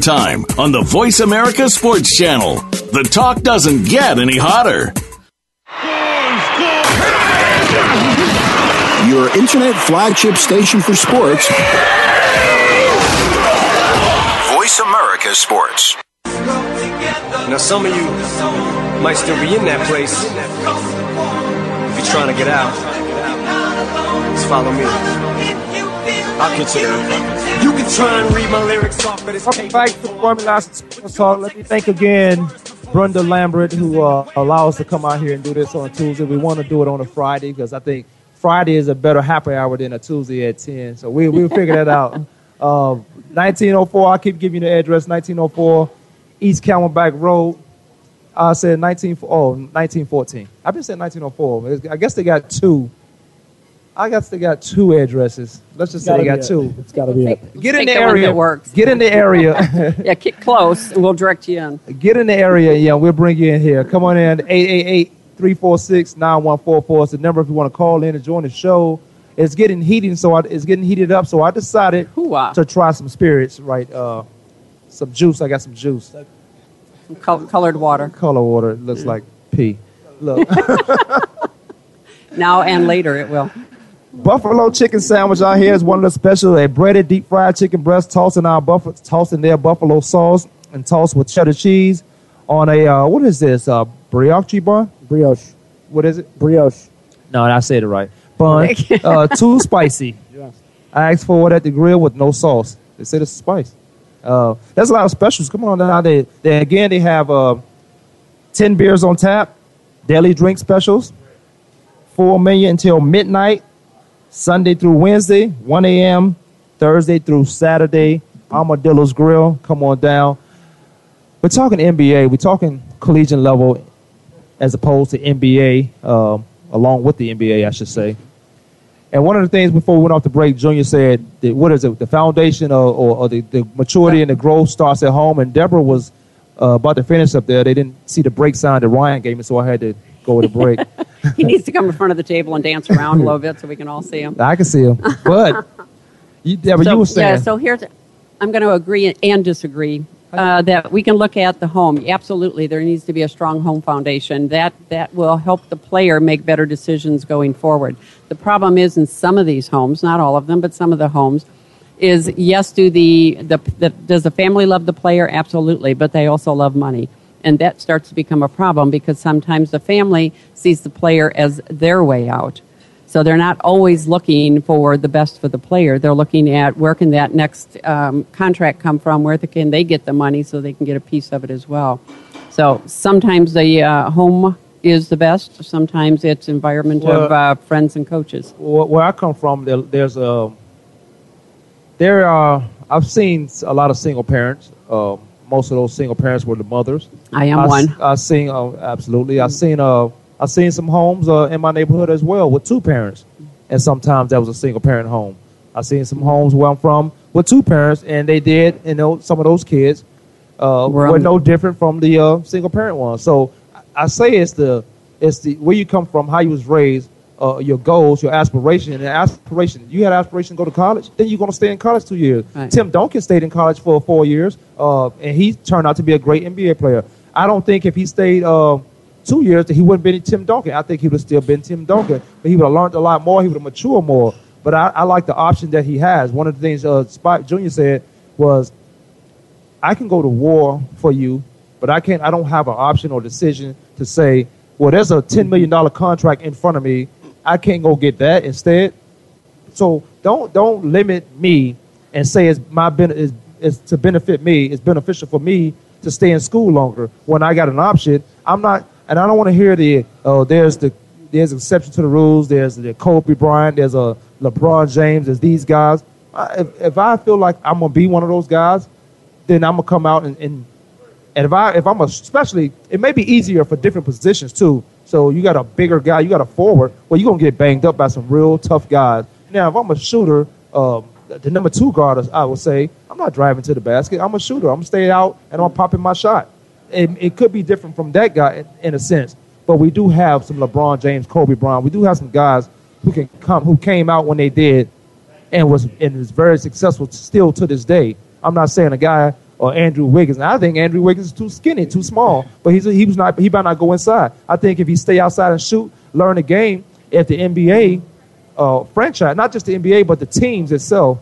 Time on the Voice America Sports Channel. The talk doesn't get any hotter. Your internet flagship station for sports. Voice America Sports. Now, some of you might still be in that place. If you're trying to get out, just follow me. I'll consider it. Try and read my lyrics off, but it's Welcome back to the Formula Sports Talk. Let me thank again Brenda Lambert, who uh, allows us to come out here and do this on Tuesday. We want to do it on a Friday because I think Friday is a better happy hour than a Tuesday at 10. So we, we'll figure that out. Uh, 1904, I keep giving you the address, 1904 East Camelback Road. I said 19, oh, 1914. I've been saying 1904. I guess they got two. I guess they got two addresses. Let's just say they got two. It's got to be it. Get in the the area. that works. Get in the area. yeah, get close, and we'll direct you in. Get in the area. Yeah, we'll bring you in here. Come on in. 888-346-9144 is the number if you want to call in and join the show. It's getting heating, so I, it's getting heated up. So I decided to try some spirits, right? Uh, some juice. I got some juice. Some col- colored water. Color water. It looks like pee. Look. Now and later it will. Buffalo chicken sandwich out here is one of the special. A breaded deep fried chicken breast tossed in our buffalo, tossed in their buffalo sauce and tossed with cheddar cheese on a uh, what is this? Uh, brioche bun? Brioche. What is it? Brioche. No, I said it right. Bun. uh, too spicy. Yes. I asked for it at the grill with no sauce. They said it's spice. Uh, there's a lot of specials. Come on now. They, they again they have uh, ten beers on tap, daily drink specials, four million until midnight, Sunday through Wednesday, 1 a.m., Thursday through Saturday. Armadillo's Grill. Come on down. We're talking NBA. We're talking collegiate level as opposed to NBA, um, along with the NBA, I should say. And one of the things before we went off the break, Junior said, that, what is it, the foundation or, or, or the, the maturity and the growth starts at home. And Deborah was uh, about to finish up there. They didn't see the break sign that Ryan gave me, so I had to with a break. he needs to come in front of the table and dance around a little bit so we can all see him. I can see him. But, you, Deborah, so, you were saying. Yeah, so here's, I'm going to agree and disagree uh, that we can look at the home. Absolutely, there needs to be a strong home foundation. That that will help the player make better decisions going forward. The problem is in some of these homes, not all of them, but some of the homes, is yes, do the, the, the does the family love the player? Absolutely, but they also love money. And that starts to become a problem because sometimes the family sees the player as their way out. So they're not always looking for the best for the player. They're looking at where can that next um, contract come from, where can they get the money so they can get a piece of it as well. So sometimes the uh, home is the best. Sometimes it's environment of uh, friends and coaches. Where I come from, there, there's a there are. I've seen a lot of single parents. Uh, most of those single parents were the mothers. I am I, one. I've seen uh, absolutely. I've seen uh, I've seen some homes uh, in my neighborhood as well with two parents, and sometimes that was a single parent home. I've seen some homes where I'm from with two parents, and they did. You know, some of those kids uh, Were were no different from the uh, single parent ones. So I I say it's the it's the where you come from, how you was raised, uh, your goals, your aspiration, and aspiration. You had aspiration to go to college, then you're going to stay in college two years. Right. Tim Duncan stayed in college for four years, uh, and he turned out to be a great NBA player. I don't think if he stayed uh, two years that he wouldn't been Tim Duncan. I think he would have still been Tim Duncan, but he would have learned a lot more. He would have matured more. But I, I like the option that he has. One of the things uh, Spike Jr. said was, I can go to war for you, but I can't. I don't have an option or decision to say, well, there's a ten million dollar contract in front of me. I can't go get that instead. So don't don't limit me and say it's my ben- is is to benefit me. It's beneficial for me to stay in school longer when I got an option. I'm not, and I don't want to hear the oh, there's the there's exception to the rules. There's the Kobe Bryant. There's a LeBron James. There's these guys. I, if, if I feel like I'm gonna be one of those guys, then I'm gonna come out and, and and if I if I'm a especially it may be easier for different positions too. So you got a bigger guy, you got a forward, well you're gonna get banged up by some real tough guys. Now if I'm a shooter, um, the number two guard, I would say, I'm not driving to the basket. I'm a shooter. I'm gonna stay out and I'm popping my shot. It, it could be different from that guy in, in a sense, but we do have some LeBron James, Kobe Bryant. We do have some guys who can come, who came out when they did, and was and was very successful still to this day. I'm not saying a guy or Andrew Wiggins. Now, I think Andrew Wiggins is too skinny, too small, but he's he was not he better not go inside. I think if he stay outside and shoot, learn the game, if the NBA uh, franchise, not just the NBA, but the teams itself,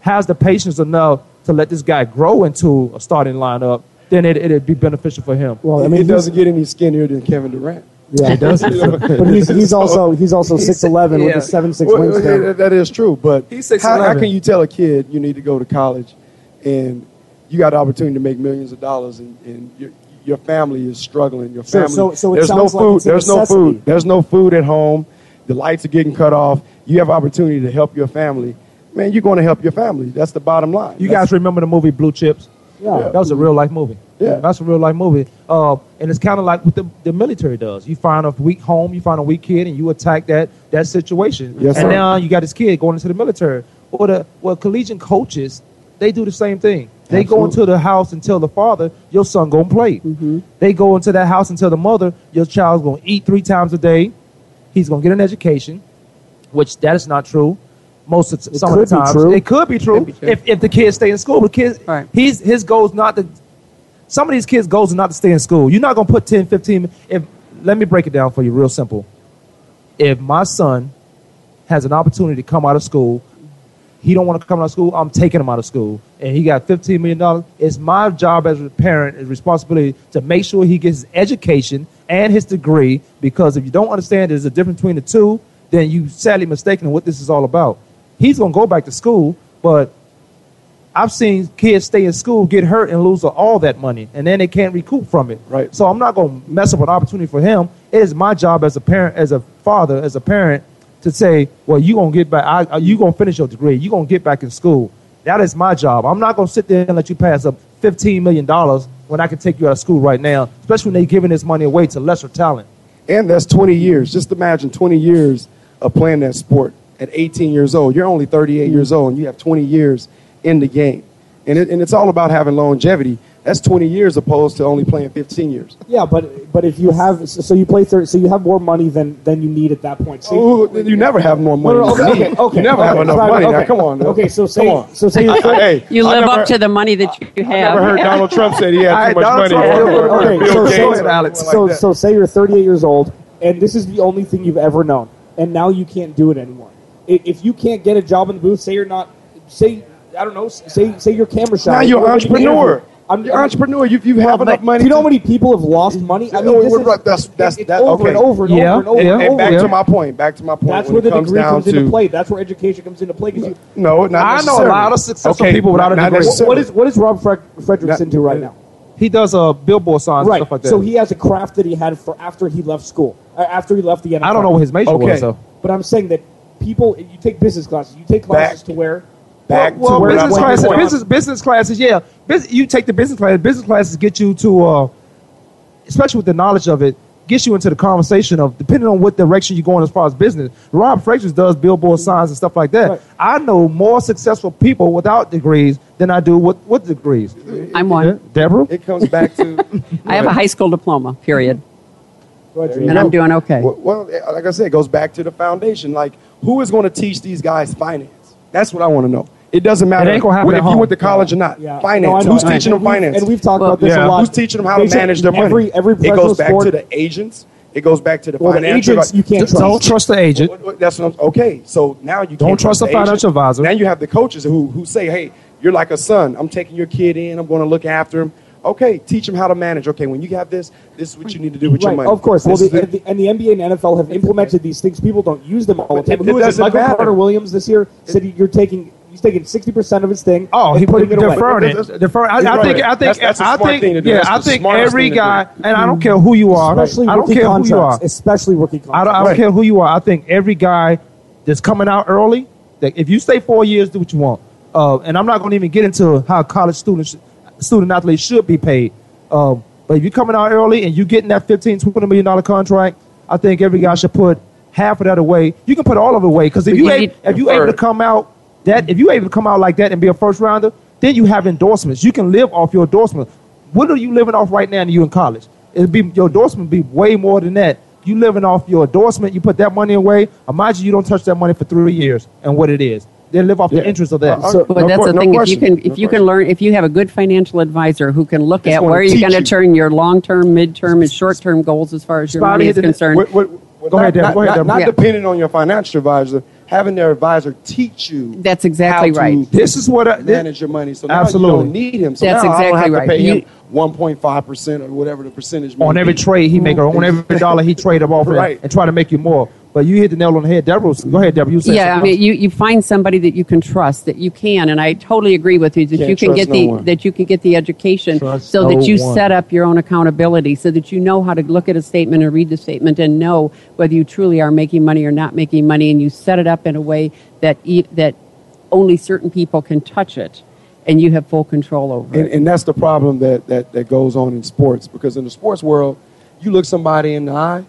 has the patience enough to let this guy grow into a starting lineup, then it, it'd be beneficial for him. Well, I mean, it doesn't get any skinnier than Kevin Durant. Yeah, it does. but he's, he's also he's also six eleven with a seven six Well, wingspan. That is true, but He's how, how can you tell a kid you need to go to college, and you got the opportunity to make millions of dollars, and, and your, your family is struggling. Your family, so- so it there's no sounds like food. it's there's no food. There's no food at home. The lights are getting cut off. You have opportunity to help your family. Man, you're going to help your family. That's the bottom line. You That's- guys remember the movie Blue Chips? Yeah. That was a real life movie. Yeah. That's a real life movie. Uh, and it's kind of like what the, the military does. You find a weak home, you find a weak kid, and you attack that that situation. Yes, and sir. now you got this kid going into the military. Or the well, collegiate coaches, they do the same thing. They go into the house and tell the father, your son gonna play. They go into that house and tell the mother, your child's gonna eat three times a day. He's gonna get an education, which that is not true. Most of some of the times it could be true, be true. if if the kids stay in school. But kids, he's his goal is not to. Some of these kids' goals are not to stay in school. You're not gonna put 10, 15. If let me break it down for you, real simple. If my son has an opportunity to come out of school, he don't want to come out of school. I'm taking him out of school, and he got 15 million dollars. It's my job as a parent, and responsibility to make sure he gets his education and his degree. Because if you don't understand there's a difference between the two, then you sadly mistaken what this is all about. He's gonna go back to school, but I've seen kids stay in school, get hurt, and lose all that money, and then they can't recoup from it. Right. So I'm not going to mess up an opportunity for him. It is my job as a parent, as a father, as a parent, to say, well, you gonna get back. I, uh, you gonna finish your degree. you're gonna get back in school. That is my job. I'm not gonna sit there and let you pass up 15 million dollars when I can take you out of school right now, especially when they're giving this money away to lesser talent. And that's 20 years. Just imagine 20 years of playing that sport at 18 years old. You're only 38 years old, and you have 20 years in the game. And, it, and it's all about having longevity. That's 20 years opposed to only playing 15 years. Yeah, but but if you have so so you play third, so you have more money than than you need at that point. So Oh, you never have more money. No, no, than okay, you okay, okay, You never have enough right, money. Now, come on. now. Okay, so say Come on. so say you're third- Hey, You live never- up to the money that you have. I have. never heard Donald Trump say he had too much Donald money. Trump- Or- or okay, so say, so, like that. so say you're 38 years old, and this is the only thing you've ever known, and now you can't do it anymore. If you can't get a job in the booth, say you're not, say I don't know, say say you're camera shy. Now you're an You're entrepreneur. I'm, You're an entrepreneur. You, you have enough money. Do you know how many people have lost money? I mean, Oh, this we're is. That's- that's- that- over okay. and over and Yeah, over and over. and and back yeah. to my point. Back to my point. That's where the degree comes to into play. That's where education comes into play. you- no, not I know a lot of successful Okay, people without a not- degree. what is what is Rob Fred- Frederick's into right now? He does uh, billboard signs and Right. stuff like that. So he has a craft that he had for after he left school, uh, after he left the NFL. I don't know what his major Okay. was though. But I'm saying that people, you take business classes. You take classes Back- to where back well, to where business I classes, business business classes, yeah. Bus you take the business classes. Business classes get you to, uh, especially with the knowledge of it, gets you into the conversation of depending on what direction you're going as far as business. Rob Frakes does billboard signs and stuff like that. Right. I know more successful people without degrees than I do with with degrees. I'm one. Deborah, It comes back to. I have a high school diploma, period. Go ahead, There Jay. you And I'm doing okay. Well, well, like I said, it goes back to the foundation. Like, who is going to teach these guys finance? That's what I want to know. It doesn't matter ain't what- at if you home. went to college or not. Yeah. Finance. No, I know. Who's And teaching them finance? And we've talked Well, about this yeah. a lot. Who's teaching them how to They say manage their money? Every every it goes back sport, to the agents. It goes back to the well, the financial. agents you can't trust. don't trust the agent. What- what- That's what I'm, okay. So now you Don't can't trust a the agent. financial advisor. Now you have the coaches who who say, "Hey, you're like a son. I'm taking your kid in. I'm going to look after him." Okay, teach him how to manage. Okay, when you have this, this is what you need to do with your money. of course. Well, This the, and, the, and the NBA and NFL have implemented these things. People don't use them all the time. It- Who it is doesn't Michael matter. Carter Williams this year said he- you're taking he's taking sixty percent of his thing. Oh, and he putting put it away. deferring That's- it. Deferring. I, He's I think. I think. That's- that's a I smart think. thing to do. Yeah, That's I think every thing to do. guy, and I don't care who you are. Especially I don't rookie care who you are. Especially rookie contracts. I don't, I don't Right. care who you are. I think every guy that's coming out early, that if you stay four years, do what you want. Uh, and I'm not going to even get into how college students, student athletes should be paid. Um, but if you're coming out early and you're getting that 15, 20 million dollar contract, I think every guy should put half of that away. You can put all of it away because if you able, if you able to come out that if you able to come out like that and be a first rounder, then you have endorsements. You can live off your endorsements. What are you living off right now? And you in college, it'd be your endorsement be way more than that. You living off your endorsement. You put that money away. Imagine you don't touch that money for three years and what it is. They live off yeah. the interest of that. So, but no that's the thing. No if you can, if no you can learn, if you have a good financial advisor who can look at where you're going to turn your long-term, mid-term, and short-term goals as far as your money is concerned. What, what, what, go, not, ahead, Deb, go ahead, Deb. Not, not yeah. depending on your financial advisor, having their advisor teach you. That's exactly right. This is what I, manage your money. So now absolutely. you don't need him. So that's now exactly I don't have right. to pay him one point five percent or whatever the percentage. On every be. trade he make, or on every dollar he trade off, right. and try to make you more. But you hit the nail on the head, Deborah. Go ahead, Deborah. You say yeah. I mean, you, you find somebody that you can trust, that you can, and I totally agree with you that Can't you can get no the one. that you can get the education Trust so no that you one. set up your own accountability, so that you know how to look at a statement and read the statement and know whether you truly are making money or not making money, and you set it up in a way that e- that only certain people can touch it, and you have full control over And, it. and that's the problem that, that, that goes on in sports because in the sports world, you look somebody in the eye.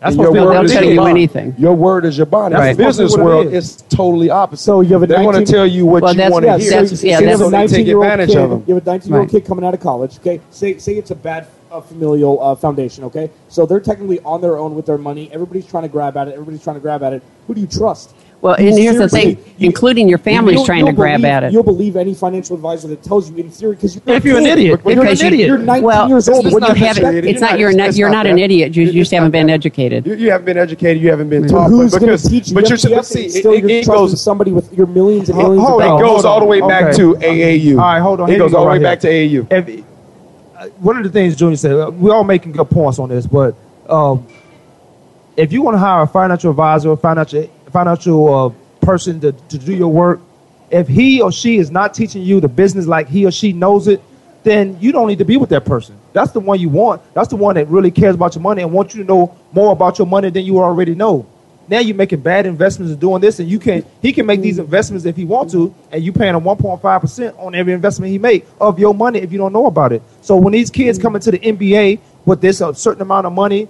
That's and what your they'll word is tell your you bond. anything. Your word is your bond. That's In the business what world, is. it's totally opposite. So you have a they want 19 to tell you what Well, you that's- want to yeah, hear. that's- yeah, so that's- they a 19 take year old advantage kid, of them. You have a 19 year old Right. kid coming out of college. Okay, say say it's a bad uh, familial uh, foundation. Okay, so they're technically on their own with their money. Everybody's trying to grab at it. Everybody's trying to grab at it. Who do you trust? Well, and here's the thing, including your family's trying to grab believe- at it. You'll believe any financial advisor that tells you in theory because you're If you're an idiot. You're, Because you- you're, you're 19 well, years old. it's What What you not do haven't, it's you're not not- you're not it's you're not not an idiot. You It's just haven't been that. educated. You, you haven't been educated. You haven't been taught. who's going because, to teach you? But You you're have to- you have to see, it, your it trust in goes. somebody with your millions and millions Hold of It goes all the way back to AAU. All right, hold on. It goes you go all the way back to AAU. Uh, one of the things Junior said, uh, we're all making good points on this, but um, if you want to hire a financial advisor, a financial financial uh, person to, to do your work, if he or she is not teaching you the business like he or she knows it, then you don't need to be with that person. That's the one you want. That's the one that really cares about your money and wants you to know more about your money than you already know. Now you're making bad investments and doing this, and you can he can make these investments if he wants to, and you paying him 1.5 percent on every investment he make of your money if you don't know about it. So when these kids come into the NBA with this a certain amount of money,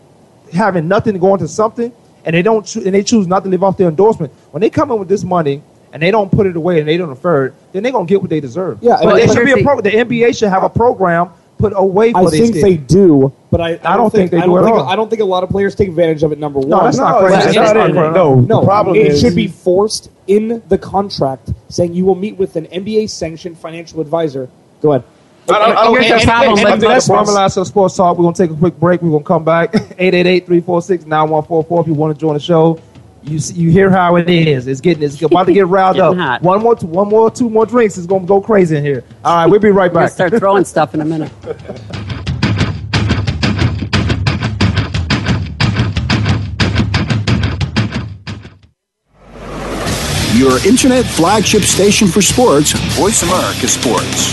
having nothing to go into something, and they don't choo- and they choose not to live off their endorsement, when they come in with this money and they don't put it away and they don't defer it, then they're gonna get what they deserve. Yeah, but and- there should be a here's pro- the NBA should have a program put away for I these think kids. they do, but I, I, don't think they I do don't at think, all. I don't think a lot of players take advantage of it. Number one, No, that's not No, correct. it's That's not not it. correct. No, No, the problem it is should be forced in the contract saying you will meet with an NBA sanctioned financial advisor. Go ahead. I don't- I don't- Here's the and- problem, and- but- and- That's Farmer Last Sports Talk. We're gonna take a quick break. We're gonna come back. 888-346-9144 If you want to join the show, you see, you hear how it is. It's getting it's about to get riled up. Getting hot. One more, one more, two more drinks. It's gonna go crazy in here. All right, we'll be right We're gonna back. start throwing stuff in a minute. Your internet flagship station for sports. Voice America Sports.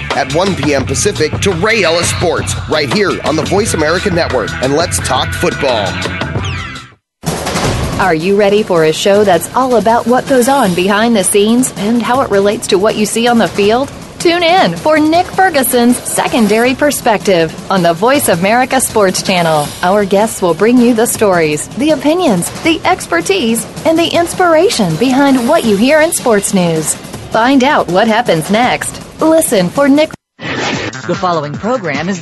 at 1 p.m. Pacific to Ray Ellis Sports right here on the Voice America Network. And let's talk football. Are you ready for a show that's all about what goes on behind the scenes and how it relates to what you see on the field? Tune in for Nick Ferguson's Secondary Perspective on the Voice America Sports Channel. Our guests will bring you the stories, the opinions, the expertise, and the inspiration behind what you hear in sports news. Find out what happens next. Listen for Nick. The following program is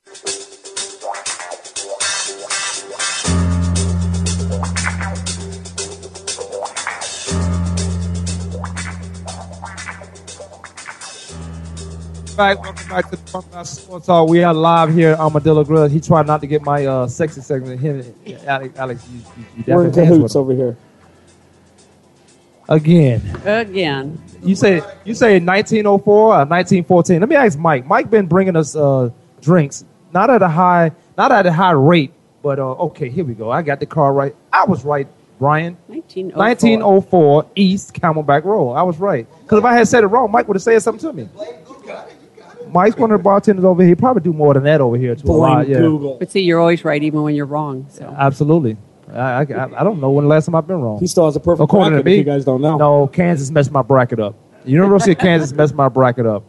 Back. Welcome back to the Funkmaster Sports Talk. We are live here at Armadillo Grill. He tried not to get my uh, sexy segment. Him, Alex, Alex you, you, you We're in cahoots over here. Again, Again. you say you say 1904 or 1914. Let me ask Mike. Mike been bringing us uh, drinks, not at a high, not at a high rate, but uh, okay. Here we go. I got the car right. I was right, Brian. 1904. 1904 East Camelback Road. I was right. Because if I had said it wrong, Mike would have said something to me. Mike's one of the bartenders over here. He probably do more than that over here. To a lot, yeah. But see, you're always right, even when you're wrong. So Absolutely. I, I, I don't know when the last time I've been wrong. He still has a perfect According bracket to if me, you guys don't know. No, Kansas messed my bracket up. The University of Kansas messed my bracket up.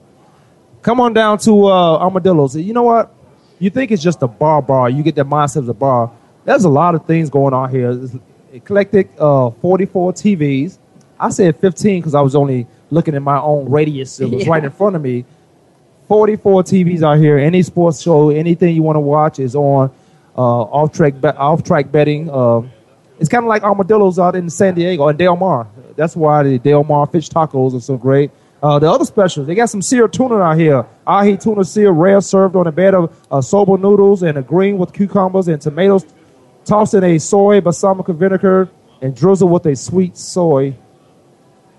Come on down to uh, Armadillos. You know what? You think it's just a bar bar. You get that mindset of a bar. There's a lot of things going on here. It's eclectic uh, 44 TVs. I said 15 because I was only looking at my own radius. It was Yeah. right in front of me. 44 TVs out here. Any sports show, anything you want to watch is on. Uh, off track, be- off track betting. Uh, it's kind of like armadillos out in San Diego and Del Mar. That's why the Del Mar fish tacos are so great. Uh, the other specials, they got some seared tuna out here. Ahi tuna seared, rare, served on a bed of uh, soba noodles and a green with cucumbers and tomatoes, tossed in a soy balsamic vinegar and drizzled with a sweet soy.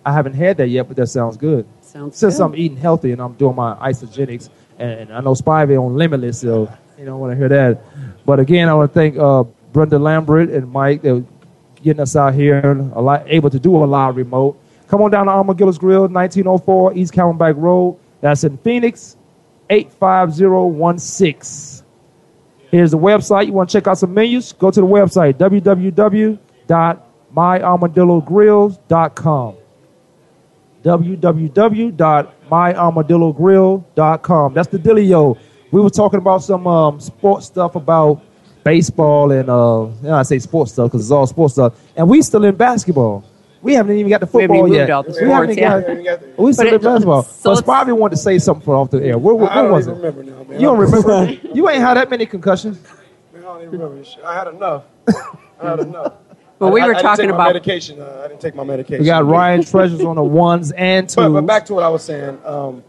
I haven't had that yet, but that sounds good. Sounds Since good. I'm eating healthy and I'm doing my Isagenix, and I know Spivey on Limitless, so you don't want to hear that. But again, I want to thank uh, Brenda Lambert and Mike that getting us out here, a lot, able to do a live remote. Come on down to Armadillo's Grill, 1904 East Camelback Road. That's in Phoenix, 85016. Here's the website. You want to check out some menus? Go to the website, www.myarmadillogrills.com www.myarmadillogrill.com. That's the dealio. We were talking about some um, sports stuff about baseball and uh, you know, I say sports stuff because it's all sports stuff, and we still in basketball. We haven't even got the football even yet. moved out the we haven't even yeah. got- we still But in basketball. so but Spivey wanted to say something for off the air. Where, where, I where don't was even it? remember now, man. You don't remember? you ain't had that many concussions. I don't even remember this shit. I had enough. I had enough. But we I- were I didn't talking take my about- medication. Uh, I didn't take my medication. We got Ryan Treasures on the ones and twos. But, but back to what I was saying. Um,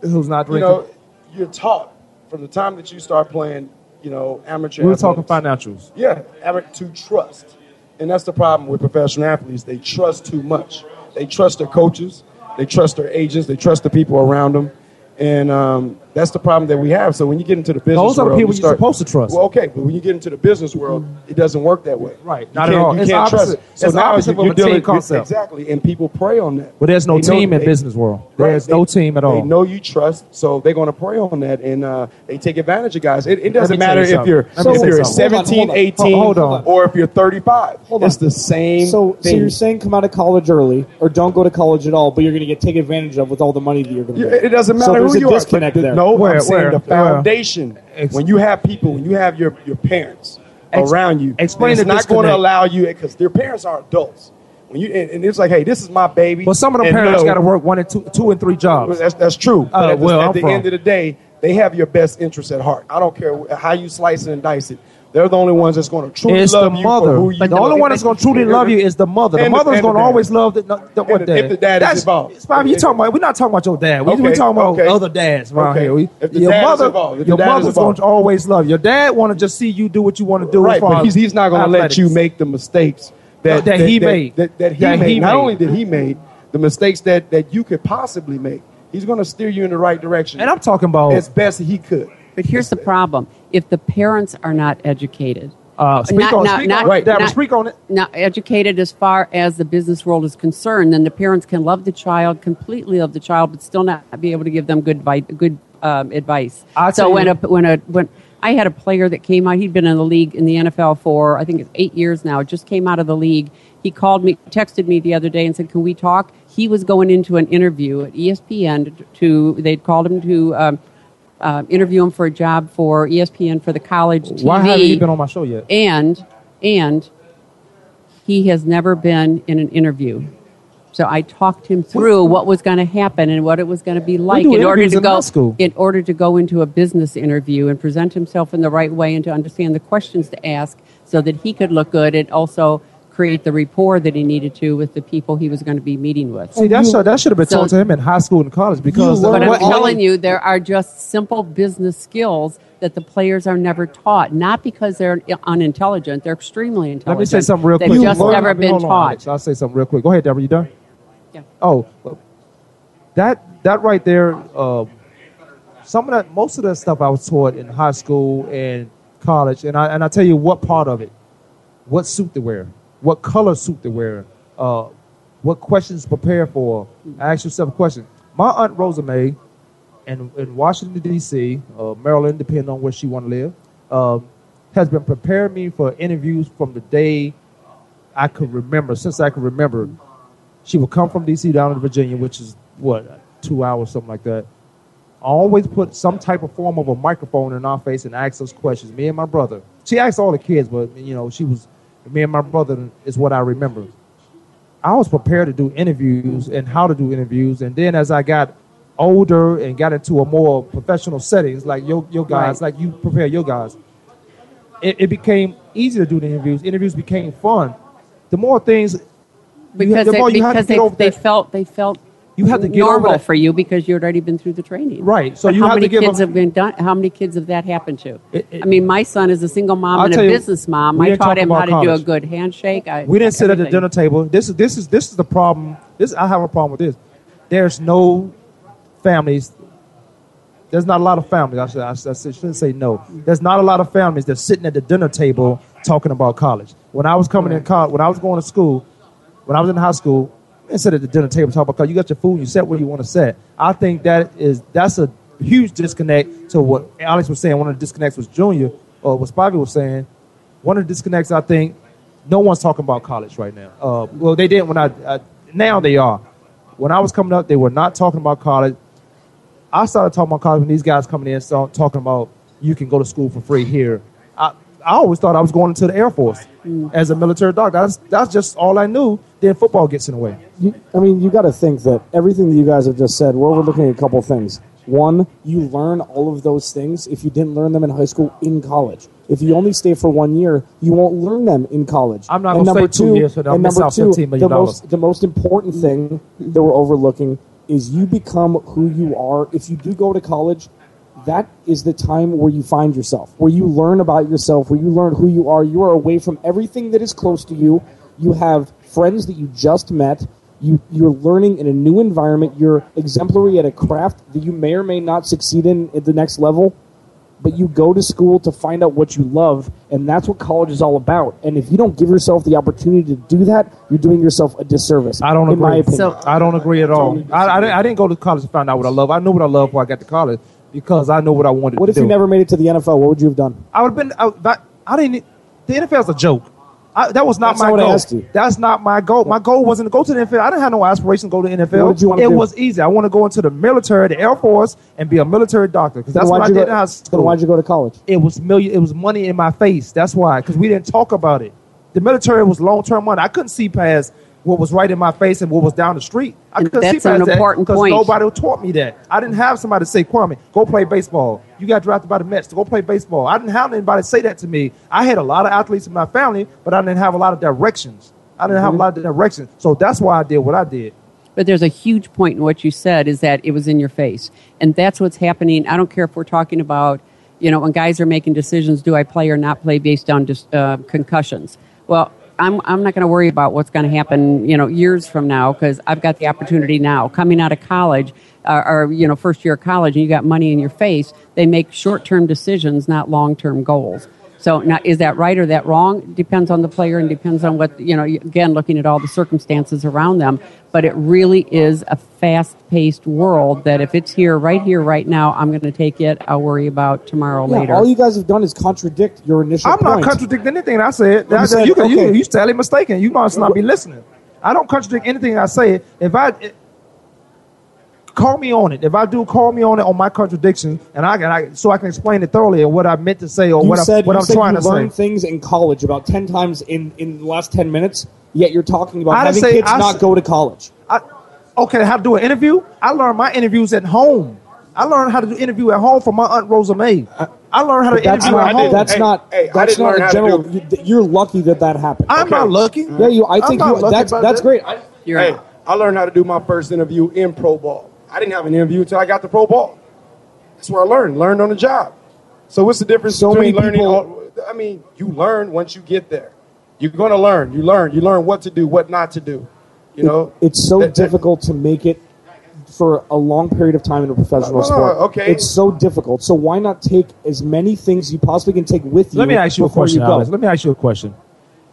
Who's not you drinking? know, you're taught from the time that you start playing. You know, amateur. we were talking financials. Yeah, amateur to trust, and that's the problem with professional athletes. They trust too much. They trust their coaches. They trust their agents. They trust the people around them, and um, That's the problem that we have. So when you get into the business Those are the world, people you you're supposed to trust. Well, okay, but when you get into the business world, it doesn't work that way. Right, You not at all. You It's can't trust opposite- it. So it's now opposite you're a team dealing- concept. Exactly, and people prey on that. But there's no They know- team in they- business world. Right, There's they- no team at all. They know you trust, so they're going to prey on that, and uh, they take advantage of guys. It, it doesn't matter you if you're me if you're 17, Hold on, 18, hold on. or if you're 35. Hold on. It's the same. So, so you're saying come out of college early, or don't go to college at all, but you're going to get taken advantage of with all the money that you're going to it doesn't matter who you disconnect are. the- there. No, Where- I'm saying where- the where? foundation. when you have people, when you have your, your parents Ex- around you, explain it's not going to allow you because their parents are adults. When you and, and it's like, hey, this is my baby. But some of the and parents no, got to work one and two, two and three jobs. That's that's true. But Uh, at the, well, at the end of the day, they have your best interest at heart. I don't care how you slice it and dice it. They're the only ones that's going to truly It's the love you mother. you the only one that's going to truly love you is the mother. The And mother's going to always love the, the, the what the- if the dad is That's- involved. it's fine. You talking about? We're not talking about your dad. We, we Okay, talking about okay. other dads around Okay. here. If the your dad is mother, involved, if your dad mother's going to always love you. Your dad want to just see you do what you want to do. right, but he's, he's not going to let you make the mistakes that, That he made. That, that he That made. he not only did he made the mistakes that, that you could possibly make, he's going to steer you in the right direction. And I'm talking about as best he could. But here's the problem: if the parents are not educated, Uh, speak on- speak on- right, Deborah, speak on it. Not educated as far as the business world is concerned, then the parents can love the child, completely love the child, but still not be able to give them good good um, advice. I'll so when a when a when I had a player that came out, he'd been in the league in the NFL for I think it's eight years now. Just came out of the league. He called me, texted me the other day, and said, "Can we talk?" He was going into an interview at ESPN to. They'd called him to. Um, uh, interview him for a job for ESPN for the college TV. Why haven't you been on my show yet? And and he has never been in an interview. So I talked him through what was going to happen and what it was going to be like in order to go in order to go into a business interview and present himself in the right way and to understand the questions to ask so that he could look good and also create the rapport that he needed to with the people he was going to be meeting with. See, that should, that should have been So- taught to him in high school and college because but I'm what- telling you, there are just simple business skills that the players are never taught. Not because they're unintelligent; they're extremely intelligent. Let me say something real They've quick. just Hold on, never hold been taught. Alex. I'll say something real quick. Go ahead, Deborah. You done? Yeah. Oh, that that right there. Uh, some of that, most of that stuff I was taught in high school and college, and I and I tell you what part of it, what suit to wear, what color suit to wear, uh, what questions prepare for. Ask yourself a question. My aunt Rosa May, in, in Washington D.C., uh, Maryland, depending on where she want to live, um, has been preparing me for interviews from the day I could remember, since I could remember. She would come from D.C. down to Virginia, which is what two hours, something like that. Always put some type of form of a microphone in our face and ask us questions. Me and my brother. She asked all the kids, but you know, she was me and my brother is what I remember. I was prepared to do interviews and how to do interviews, and then as I got older and got into a more professional settings, like your your guys, Right. like you prepare your guys, it, it became easy to do the interviews. Interviews became fun. The more things, had- because the they, more you had to because they, they felt they felt You had to get over normal that. for you because you had already been through the training. Right. So But you how have to many kids them- have been done? How many kids have that happened to? It- it- I mean, my son is a single mom I'll and a business mom. I taught him how about to do a good handshake. I, We didn't sit at the dinner table. This is this is this is the problem. This I have a problem with this. There's no families. There's not a lot of families. I, should, I, should, I shouldn't say no. There's not a lot of families that's sitting at the dinner table talking about college. When I was coming in college, when I was going to school, when I was in high school, sit at the dinner table talk because. You got your food, and you set where you want to set. I think that is that's a huge disconnect to what Alex was saying. One of the disconnects was Junior, or what Spivey was saying. One of the disconnects, I think, no one's talking about college right now. Uh, well, they didn't when I, I. Now they are. When I was coming up, they were not talking about college. I started talking about college when these guys coming in, so talking about you can go to school for free here. I, always thought I was going into the Air Force mm. as a military doctor. That's that's just all I knew. Then football gets in the way. You, I mean, you got to think that everything that you guys have just said, we're ah. overlooking a couple things. One, you learn all of those things if you didn't learn them in high school in college. If you only stay for one year, you won't learn them in college. I'm not gonna number stay two years, so and number two, $15 million. the most the most important thing that we're overlooking is you become who you are. If you do go to college, that is the time where you find yourself, where you learn about yourself, where you learn who you are. You are away from everything that is close to you. You have friends that you just met. You you're learning in a new environment. You're exemplary at a craft that you may or may not succeed in at the next level. But you go to school to find out what you love, and that's what college is all about. And if you don't give yourself the opportunity to do that, you're doing yourself a disservice. I don't in agree. my opinion. I don't agree at all. I, I, didn't, I didn't go to college to find out what I love. I knew what I loved before I got to college because I know what I wanted what if do. you never made it to the NFL? What would you have done? I would have been. I, that, I didn't. The NFL's a joke. I, that was not That's my not goal. That's not my goal. My goal wasn't to go to the NFL. I didn't have no aspiration to go to the NFL. What did you wanna it do? was easy. I want to go into the military, the Air Force, and be a military doctor because that's what I did go- in high Then why'd you go to college? It was million. It was money in my face. That's why. Because we didn't talk about it. The military was long term money. I couldn't see past what was right in my face and what was down the street. I And couldn't that's see an that important because nobody taught me that. I didn't have somebody say, "Kwamie, go play baseball." You got drafted by the Mets to go play baseball. I didn't have anybody say that to me. I had a lot of athletes in my family, but I didn't have a lot of directions. I didn't have a lot of directions. So that's why I did what I did. But there's a huge point in what you said is that it was in your face. And that's what's happening. I don't care if we're talking about, you know, when guys are making decisions, do I play or not play based on just uh, concussions? Well, I'm, I'm not going to worry about what's going to happen, you know, years from now because I've got the opportunity now. Coming out of college, uh, or, you know, first year of college and you got money in your face, they make short-term decisions, not long-term goals. So now, is that right or that wrong? Depends on the player and depends on what you know. Again, looking at all the circumstances around them, but it really is a fast-paced world. That if it's here, right here, right now, I'm going to take it. I'll worry about tomorrow Yeah, later. all you guys have done is contradict your initial I'm point. not contradicting anything I said. You I- said, you, can, you, okay. you totally mistaken. You must not be listening. I don't contradict anything I say. If I it- call me on it, if I do, call me on it on my contradiction, and I can, I, so I can explain it thoroughly and what I meant to say or you what, said, I, what you I'm said trying you to learned say. things in college about 10 times in, in the last 10 minutes, yet you're talking about I having say- kids I not s- go to college. I, okay, how to do an interview? I learned my interviews at home. I learned how to do interview at home from my aunt Rosa May. Uh, I learned how to that's interview not, at home. that's not, hey, I that's didn't a how to general. do- you- You're lucky that that happened. I'm not lucky. Yeah, you. I I'm think not you, lucky that's that's that. great. I, hey, I learned how to do my first interview in pro ball. I didn't have an interview until I got the pro ball. That's where I learned. Learned on the job. So what's the difference So between many learning? people- all- I mean, you learn once you get there. You're going to learn. You learn. You learn what to do, what not to do. You know. it's so That- that- difficult to make it for a long period of time in a professional No, no, sport. okay. It's so difficult. So why not take as many things you possibly can take with you? Let me ask you a question, you go? Alex. Let me ask you a question.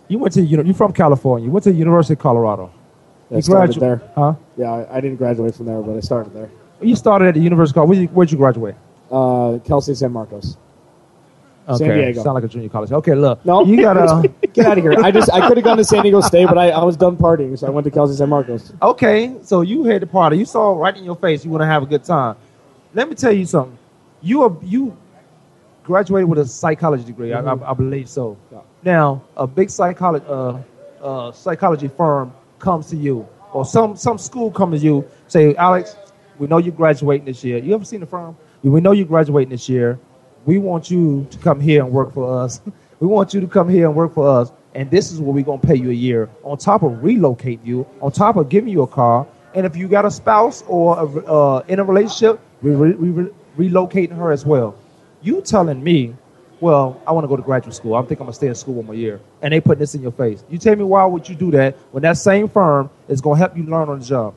You went to you know you're from California. You went to the University of Colorado. I You started gradu- there. Huh? Yeah, I, I didn't graduate from there, but I started there. You started at the University of Colorado. Where'd you, you graduate? Uh, Cal State San Marcos. San Okay, Diego. Sound like a junior college. Okay, look. No, you gotta. get out of here. I just I could have gone to San Diego State, but I, I was done partying, so I went to Cal State San Marcos. Okay, so you had the party. You saw right in your face. You want to have a good time. Let me tell you something. You are you graduated with a psychology degree. I, I, I believe so. Now, a big psychology uh, uh, psychology firm comes to you, or some some school comes to you, say, Alex, we know you're graduating this year. You ever seen the firm? We know you're graduating this year. We want you to come here and work for us. we want you to come here and work for us. And this is what we're gonna pay you a year, on top of relocate you, on top of giving you a car. And if you got a spouse or a, uh, in a relationship, we re- we re- relocating her as well. You telling me, well, I want to go to graduate school. I think I'm gonna stay in school one more year, and they put this in your face. You tell me why would you do that when that same firm is gonna help you learn on the job?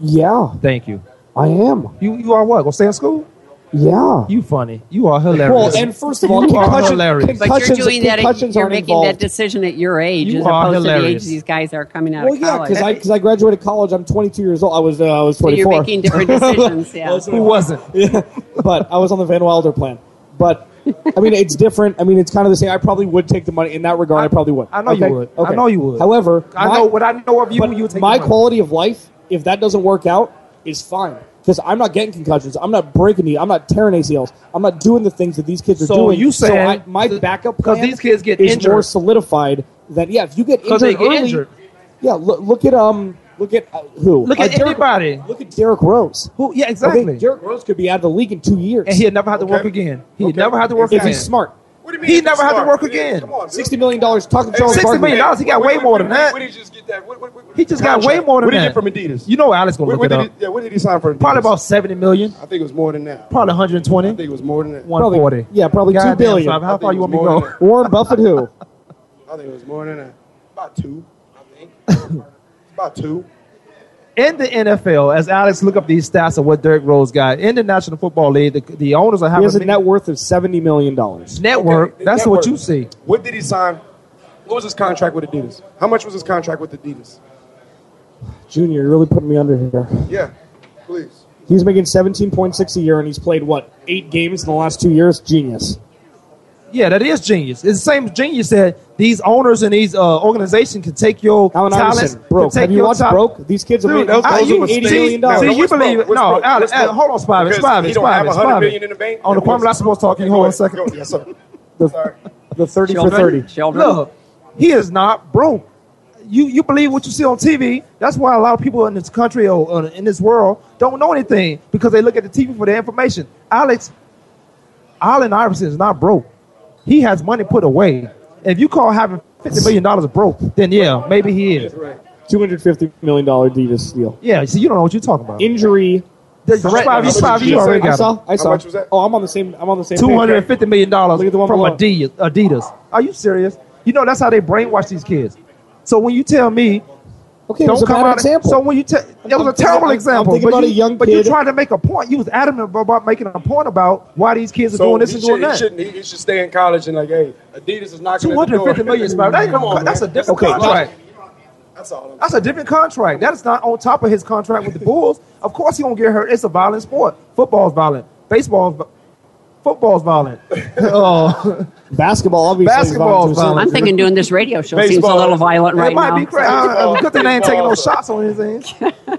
Yeah, Thank you. I am. You you are what? Gonna stay in school? Yeah. You funny. You are hilarious. Well, and first of all, you are hilarious. but you're doing that. At, you're making involved. that decision at your age, You as are opposed to the age these guys are coming out Well, of yeah, college. because I because I graduated college. I'm 22 years old. I was uh, I was So 24. you're making different decisions. Yeah. Who wasn't? yeah, but I was on the Van Wilder plan. But I mean, it's different. I mean, it's kind of the same. I probably would take the money in that regard. I, probably would. I know you Okay? would. I know you would. However, I my- know what I know of you. You would take my the quality of life, if that doesn't work out, is fine. Because I'm not getting concussions. I'm not breaking knee. I'm not tearing ACLs. I'm not doing the things that these kids are So doing. you saying- I, my backup 'cause plan these kids get is injured. more solidified than yeah. If you get injured they get early, injured. yeah. Look, look at um. Look at uh, who? Look Uh, at Derrick- anybody. Look at Derrick Rose. Who? Yeah, Okay, exactly. Derrick Rose could be out of the league in two years, and he'll never have to work again. He'll Okay. never have to work if again. he's smart. What do you mean? He if never he's had to work again. Come on, dude. Sixty million dollars. Talking to Charles $60 Barkley. million dollars, he got way more than that. Where did he just get that? What, what, what, He just got way more than What did he get from Adidas? You know Alex gonna What, look what it did up. he, yeah, what did he sign for? Adidas? Probably about seventy million. I think it was more than that. Probably 120. I think it was more than that. 140. Yeah, probably God two damn, How far think you want me to go? Warren Buffett, who? I think it was more than that. About two, I think. About two. In the NFL, as Alex look up these stats of what Derrick Rose got in the National Football League, the, the owners are He having has a net worth of seventy million dollars. network. Okay, that's network. what you see. What did he sign? What was his contract with Adidas? How much was his contract with Adidas? Junior, you're really putting me under here. Yeah, please. He's making seventeen point six a year, and he's played what eight games in the last two years. Genius. Yeah, that is genius. It's the same genius said these owners and these uh, organizations can take your Allen talents. Iverson, broke. can take Have you your watched tal- Broke? These kids are Dude, making those- those eighty are mistakes. million Now, dollars. See, what's you believe What's no, broke? Alex, What's Alex, hold on, Spivey, Because Spivey, he don't have Spivey, Spivey. million in the bank. On the That Kwamie was- Lassiter talking. Okay, Hold on a second. Go- Yes, sir. The, the thirty for thirty. Children? Look, he is not broke. You you believe what you see on TV. That's why a lot of people in this country or uh, in this world don't know anything because they look at the TV for the information. Alex, Allen Iverson is not broke. He has money put away. If you call having fifty million dollars broke, then yeah, maybe he is. Two hundred fifty million dollar Adidas deal. Yeah, see, you don't know what you're talking about. Injury. The- threat- Spivey, Spivey, you already I saw. I saw. much was that? Oh, I'm on the same. I'm on the same. Two page. hundred and fifty million dollars Look at the one from below. Adidas. Adidas. Are you serious? You know that's how they brainwash these kids. So when you tell me, Okay, it don't was a come bad out. example. So when you tell, it was a terrible I'm- I'm example. thinking but about you, a young but you kid- tried to make a point. You was adamant about making a point about why these kids are So doing this he and doing should, he that. shouldn't. He, he should stay in college and like, hey, Adidas is not Two going hundred and fifty million, Spivey. That- Come on, that's a different Okay, contract. That's all. I'm That's a different contract. That is not on top of his contract with the Bulls. Of course, he gonna get hurt. It's a violent sport. Football's violent. Baseball's vi- football's violent. oh, Basketball, obviously. is Basketball violent is to violent. I'm thinking doing this radio show seems a little violent right it might now. be crazy. Uh, good thing they ain't taking no shots on anything.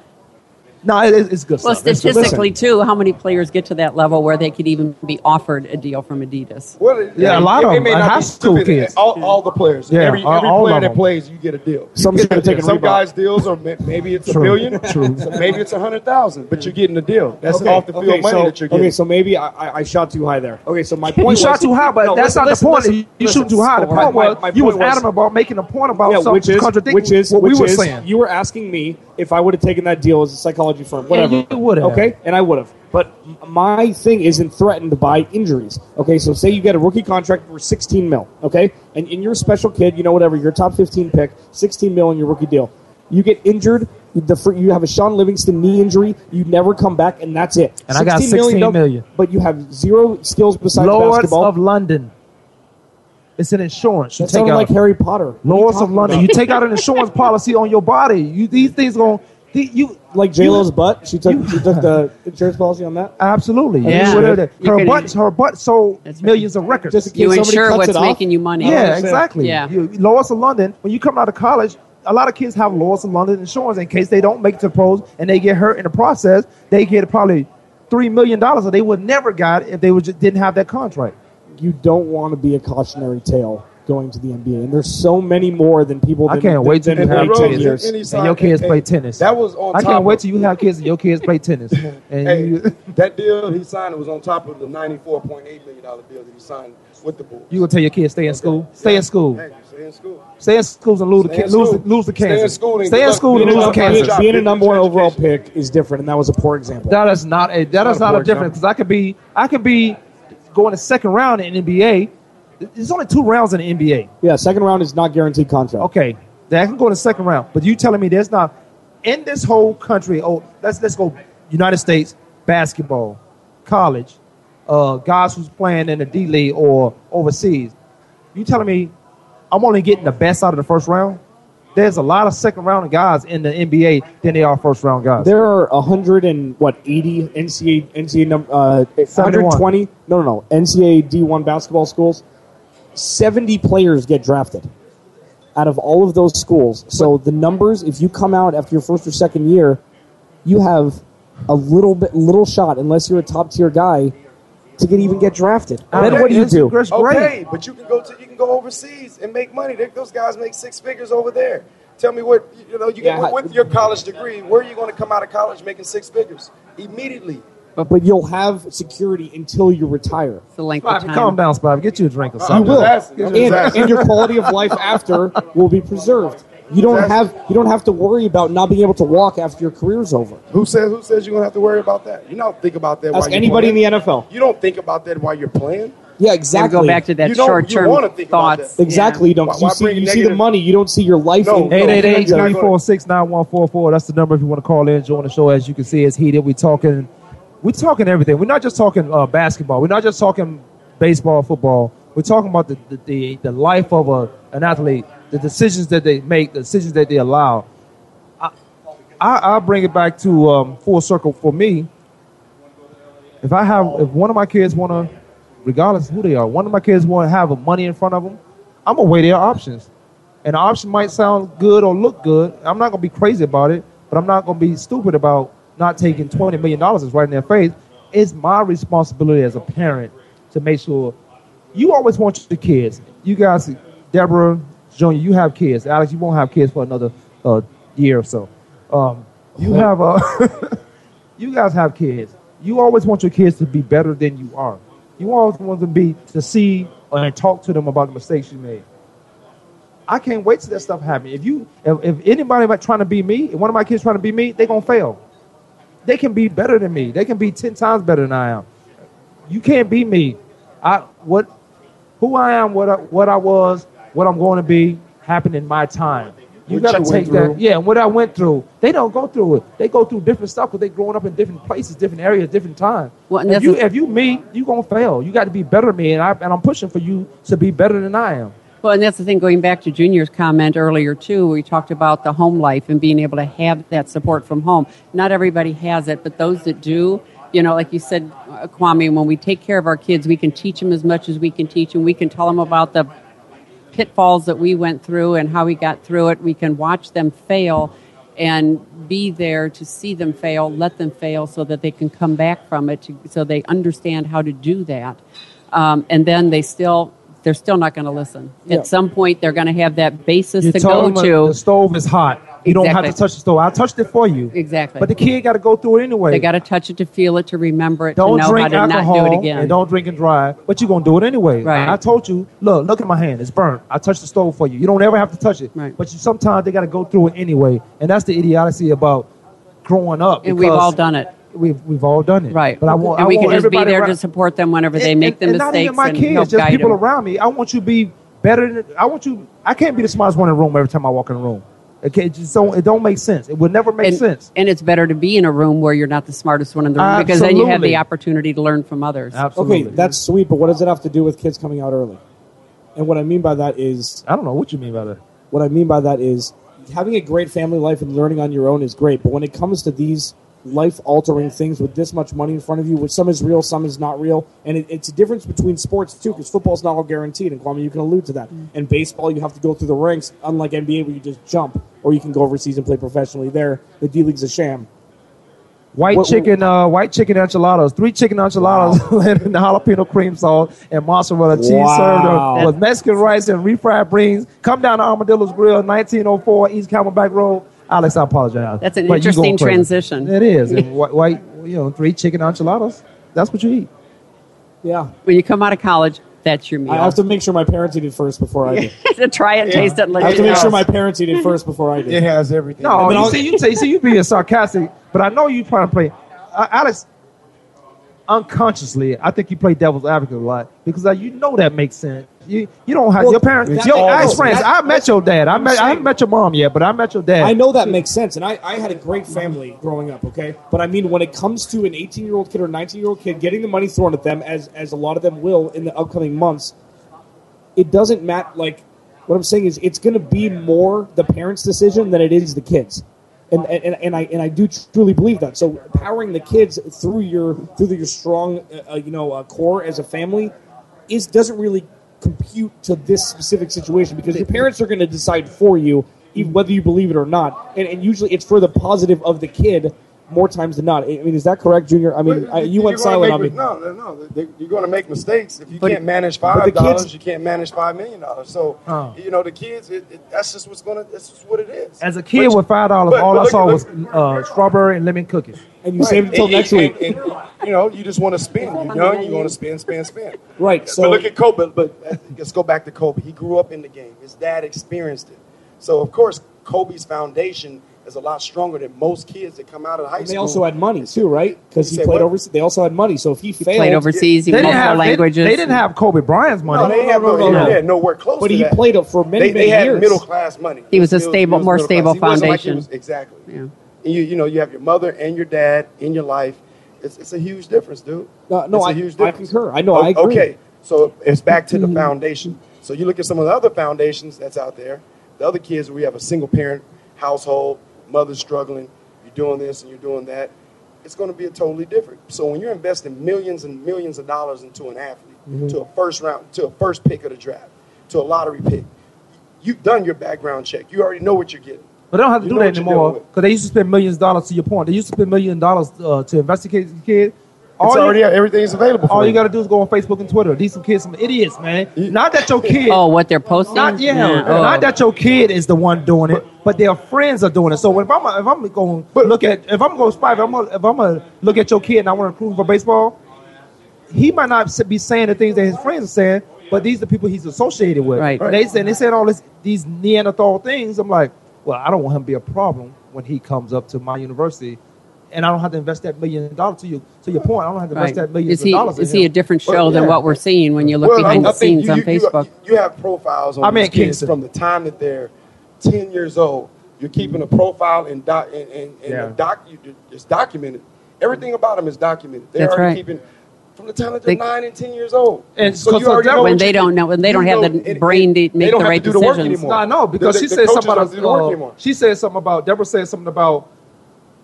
no, it, it's- it's good Well, stuff. It's- statistically, too, how many players get to that level where they could even be offered a deal from Adidas? Well, Yeah, a lot of them may are not high be school kids. All, all the players. Yeah, every all- every all player of that plays, you get a deal. Some get a deal. taken Some guys' deals are maybe it's a True, million, true. So maybe it's a hundred thousand, but you're getting a deal. That's Okay, off the field okay, money so, that you're getting. okay, so maybe I, I, I shot too high there. Okay, so my point You was, shot too high, but No, that's listen, not listen, the point. listen, you you shoot too high. The point was my you was point adamant about making a point about something which is contradicting which is what we were saying. you were asking me if I would have taken that deal as a psychology firm. Whatever, you would have. Okay, and I would have. But my thing isn't threatened by injuries. Okay, so say you get a rookie contract for 16 mil. Okay, and, and you're a special kid. You know whatever. You're top 15 pick. 16 mil in your rookie deal. You get injured. The you have a Shaun Livingston knee injury. You never come back, and that's it. And I got 16 16 million. But you have zero skills besides Lloyd's basketball. of London. It's an insurance. You that take out like Harry Potter. What are you Lloyd's of London. about? You take out an insurance policy on your body. You these things going you like J Lo's butt. She took she took the insurance policy on that. Absolutely. Yeah. You should. Her could- butt her butt sold millions of records. Just in You case somebody insure what's it off. making you money. Yeah, exactly. Yeah. You, Lloyd's of London, when you come out of college, a lot of kids have Lloyd's of London insurance in case they don't make the to pros and they get hurt in the process. They get probably three million dollars that they would never got if they would just didn't have that contract. You don't want to be a cautionary tale going to the NBA, and there's so many more than people. I can't wait till you have play Rose, kids. and he And signed- your kids hey, play tennis. That was on. I can't wait till you have kids and your kids play tennis. And Hey, you, that deal he signed was on top of the ninety-four point eight million dollar deal that he signed with the Bulls. you gonna tell your kids stay in school, stay in school, Hey, stay in school. stay in schools and lose the Stay in lose the, school. lose the Stay in school and Stay in school and lose a the number Kansas. Being a number one overall pick is different, and that was a poor example. That is not a that is not a not a poor difference because I could be I could be going to second round in NBA. There's only two rounds in the NBA. yeah, second round is not guaranteed contract. Okay, that can go in the second round. But you telling me there's not in this whole country? Oh, let's let's go United States basketball, college, uh, guys who's playing in the D League or overseas. You telling me I'm only getting the best out of the first round? There's a lot of second round guys in the NBA than they are first round guys. There are a hundred and what eighty NCAA NCAA uh, 120 no no no NCAA D one basketball schools. Seventy players get drafted out of all of those schools. So the numbers, if you come out after your first or second year, you have a little bit little shot unless you're a top tier guy to get even get drafted. then what do you do? it's great. Okay, but you can go to you can go overseas and make money. They- Those guys make six figures over there. Tell me what you know. You Yeah, get with your college degree. Where are you going to come out of college making six figures immediately? But you'll have security until you retire. The length of time. calm down, Spivey. Get you a drink or something. You something. will, and, and your quality of life after will be preserved. You don't have you don't have to worry about not being able to walk after your career's over. Who says who says you're going to have to worry about that? You don't think about that. Ask while you're anybody in the NFL. You don't think about that while you're playing. Yeah, exactly. And go back to that You don't- you short-term wanna think about thoughts. that. Exactly. You don't. Why- you see, you see the money. You don't see your life. No, in- no, 888 you're not gonna- 346 9144. That's the number if you want to call in, join the show. As you can see, it's heated. We're talking, we're talking everything. We're not just talking uh, basketball. We're not just talking baseball, football. We're talking about the, the, the, the life of a, an athlete, the decisions that they make, the decisions that they allow. I, I, I'll bring it back to um, full circle for me. If I have, if one of my kids want to, regardless who they are, one of my kids want to have money in front of them, I'm gonna weigh their options. And the option might sound good or look good. I'm not gonna be crazy about it, but I'm not gonna be stupid about not taking twenty million dollars that's right in their face. It's my responsibility as a parent to make sure you always want your kids. You guys, Deborah, Junior, you have kids. Alex, you won't have kids for another uh, year or so. Um, you have uh, you guys have kids. You always want your kids to be better than you are. You always want them to be to see and talk to them about the mistakes you made. I can't wait till that stuff happens. If you, if, if anybody about trying to be me, if one of my kids trying to be me, they gonna fail. They can be better than me. They can be ten times better than I am. You can't be me. I what, who I am, what I, what I was, what I'm going to be, happened in my time. You What gotta take that. through. Yeah, and what I went through. They don't go through it. They go through different stuff because they growing up in different places, different areas, different times. Well, if you a- if you me, you gonna fail. You got to be better than me, and I and I'm pushing for you to be better than I am. Well, and that's the thing, going back to Junior's comment earlier, too, we talked about the home life and being able to have that support from home. Not everybody has it, but those that do, you know, like you said, uh, Kwamie, when we take care of our kids, we can teach them as much as we can teach them. We can tell them about the pitfalls that we went through and how we got through it. We can watch them fail and be there to see them fail, let them fail so that they can come back from it, to, so they understand how to do that. Um, and then they still, they're still not going to listen. Yeah. At some point, they're going to have that basis You to go to. the stove is hot. You don't have to touch the stove. I touched it for you. Exactly. But the kid got to go through it anyway. They got to touch it to feel it, to remember it, don't to know how drink to alcohol not do it again. and don't drink and drive, but you're gonna do it anyway. Right. I told you, look, look at my hand, it's burnt. I touched the stove for you. You don't ever have to touch it. Right. But you, sometimes they got to go through it anyway, and that's the idiocy about growing up. and we've all done it. We've we've all done it. Right. But I want and I we want can just be there around- to support them whenever they and- make the and, and not mistakes even my kids, just people them. around me. I want you to be better than I want you. I can't be the smartest one in the room every time I walk in the room. Okay, it just don't it don't make sense. It would never make and, sense. and it's better to be in a room where you're not the smartest one in the room because then you have the opportunity to learn from others. Absolutely. Okay, that's sweet, but what does it have to do with kids coming out early? And what I mean by that is, I don't know what you mean by that. What I mean by that is, having a great family life and learning on your own is great, but when it comes to these life-altering things with this much money in front of you, which some is real, some is not real, and it, it's a difference between sports too, because football's not all guaranteed, and Kwamie, you can allude to that. And baseball, you have to go through the ranks, unlike NBA where you just jump, or you can go overseas and play professionally. There, the D League's a sham. White What- chicken, uh, white chicken enchiladas, three chicken enchiladas and the jalapeno cream sauce and mozzarella cheese Wow. served with Mexican rice and refried beans. Come down to Armadillo's Grill, 1904 East Camelback Road. Alex, I apologize. That's an But interesting transition. It is. And white, white, you know, three chicken enchiladas. That's what you eat. Yeah. When you come out of college, that's your meal. I have to make sure my parents eat it first before I do. to try it, taste it, and let I have to make sure my parents eat it first before I do. It has everything. No, And then you I'll- see, you say, see, you being sarcastic, but I know you trying to play. Uh, Alex, unconsciously, I think you play devil's advocate a lot because uh, you know that makes sense. You you don't have Well, your parents, your ex friends. I met your dad. I met I haven't met your mom yet, but I met your dad. I know that makes sense, and I, I had a great family growing up, okay? But I mean, when it comes to an 18 year old kid or 19 year old kid getting the money thrown at them, as, as a lot of them will in the upcoming months, it doesn't matter. Like, what I'm saying is, it's going to be more the parents' decision than it is the kids. And, and, and I and I do truly believe that. So powering the kids through your through your strong uh, uh, you know uh, core as a family is doesn't really compute to this specific situation because your parents are going to decide for you even whether you believe it or not and, and usually it's for the positive of the kid more times than not i mean is that correct junior i mean I, you went You're silent on me No, no, no. They- You're going to make mistakes if you But- can't manage five dollars. kids- You can't manage five million dollars. So Oh. you know the kids. It, it, that's just what's going to. That's just what it is. As a kid But- with five dollars, all but I look- saw look- was uh, strawberry and lemon cookies. and you Right. And- and- and- and, you know, you just want to spend. You know, you want to spend, spend, spend. Right, so- but look at Kobe. But uh, let's go back to Kobe. He grew up in the game. His dad experienced it. So of course, Kobe's foundation is a lot stronger than most kids that come out of high And school. they also had money too, right? Because You he played what? overseas. They also had money. So if he, failed, played overseas, he They didn't multiple have they- languages. They, didn't have Kobe Bryant's money. No, they have no, no, no. they had nowhere close But to he that. played it for many, they, many they had years. middle class money. He was a stable- he more stable class. He wasn't like he foundation. was- exactly. Yeah. And you, you know, you have your mother and your dad in your life. It's, it's a huge difference, dude. No, no, it's a I- huge I difference. concur. I know, O- I agree. Okay, so it's back to the mm-hmm. foundation. So you look at some of the other foundations that's out there. The other kids, we have a single parent household, mother's struggling, you're doing this and you're doing that. It's going to be a totally different. So when you're investing millions and millions of dollars into an athlete, Mm-hmm. to a first round, to a first pick of the draft, to a lottery pick, you've done your background check. You already know what you're getting. But they don't have to You do that anymore because they used to spend millions of dollars. To your point, they used to spend million dollars uh, to investigate the kid. It's you- already everything's available. For All you you. got to do is go on Facebook and Twitter. These some kids, some idiots, man. Not that your kid. Oh, what they're posting? Not yeah, Oh. not uh, that your kid is the one doing it, but their friends are doing it. So if I'm if I'm going to look at if I'm going to spy if I'm gonna, if I'm going to look at your kid and I want to recruit him for baseball, he might not be saying the things that his friends are saying, but these are the people he's associated with. Right. And they said they said all this these Neanderthal things. I'm like, well, I don't want him to be a problem when he comes up to my university. And I don't have to invest that million dollars to you. To your point, I don't have to invest Right. that millions Is he dollars. is he a him. different Well, show than yeah. what we're seeing when you look Well, behind I- the I think scenes you- on you- you- Facebook? You, have profiles on I'm these in kids from the time that they're 10 years old. You're keeping a profile and doc, and, and, and Yeah. the doc, you, it's documented. Everything about them is documented. They're That's already right. keeping from the time that they're They- nine and 10 years old. And so because you already know when they don't know when they don't have the and- brain to and they make don't the have right to do the work decisions. anymore. No, I know because The- she the said something don't do the work about. Uh, she said something about. Deborah said something about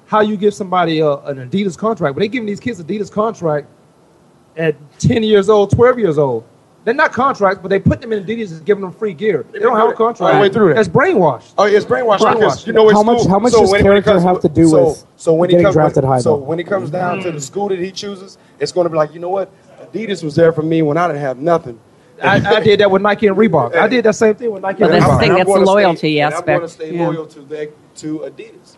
how you give somebody a, an Adidas contract, but they giving these kids Adidas contract at ten years old, twelve years old. They're not contracts, but they put them in Adidas and giving them free gear. They don't have a contract. All the way through that. That's brainwashed. Oh, it's brainwashed Brainwashed. because you know it's How much- school. how much so does when, when character comes, have to do so, with so when getting he comes, drafted high, So though? when it comes down to the mm. school that he chooses, it's going to be like you know what, Adidas was there for me when I didn't have nothing. I, I did that with Nike and Reebok. I did that same thing with Nike But and that's the thing, I'm that's the gonna stay- loyalty and I'm going to stay Yeah. loyal to the, to Adidas.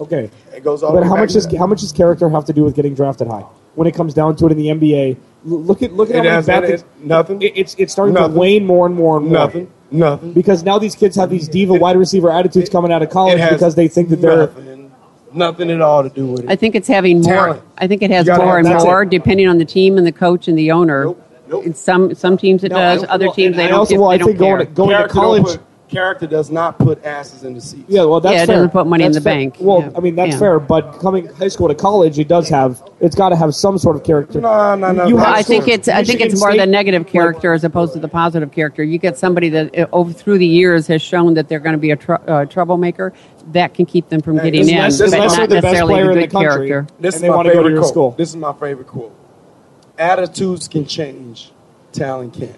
Okay. It goes all But how much does how much does character have to do with getting drafted high? When it comes down to it in the NBA, look at look at It how many bad things. nothing. It, it's it's starting Nothing. to wane more and more and more. Nothing. Nothing. Because now these kids have these diva wide receiver attitudes coming out of college because they think that they're nothing, nothing at all to do with it. I think it's having more. Talent. I think it has more and talent. more depending on the team and the coach and the owner. Nope. Nope. In some some teams it No, does, other teams and they don't. also- if well, they I don't think going care. to- going to character, don't college. put- character does not put asses in the seats. Yeah, well, that's Yeah, it fair. doesn't put money in the fair. bank. Well, Yeah. I mean that's Yeah. fair, but coming high school to college, it does have. It's got to have some sort of character. No, no, no. You no. have I think it's I think it's more State- the negative character as opposed to the positive character. You get somebody that uh, over through the years has shown that they're going to be a tr- uh, troublemaker. That can keep them from Hey, getting this- in, this- but this not is the best necessarily player the in the country. character. This is my wanna go to favorite quote. school. This is my favorite quote. Attitudes can change, talent can't.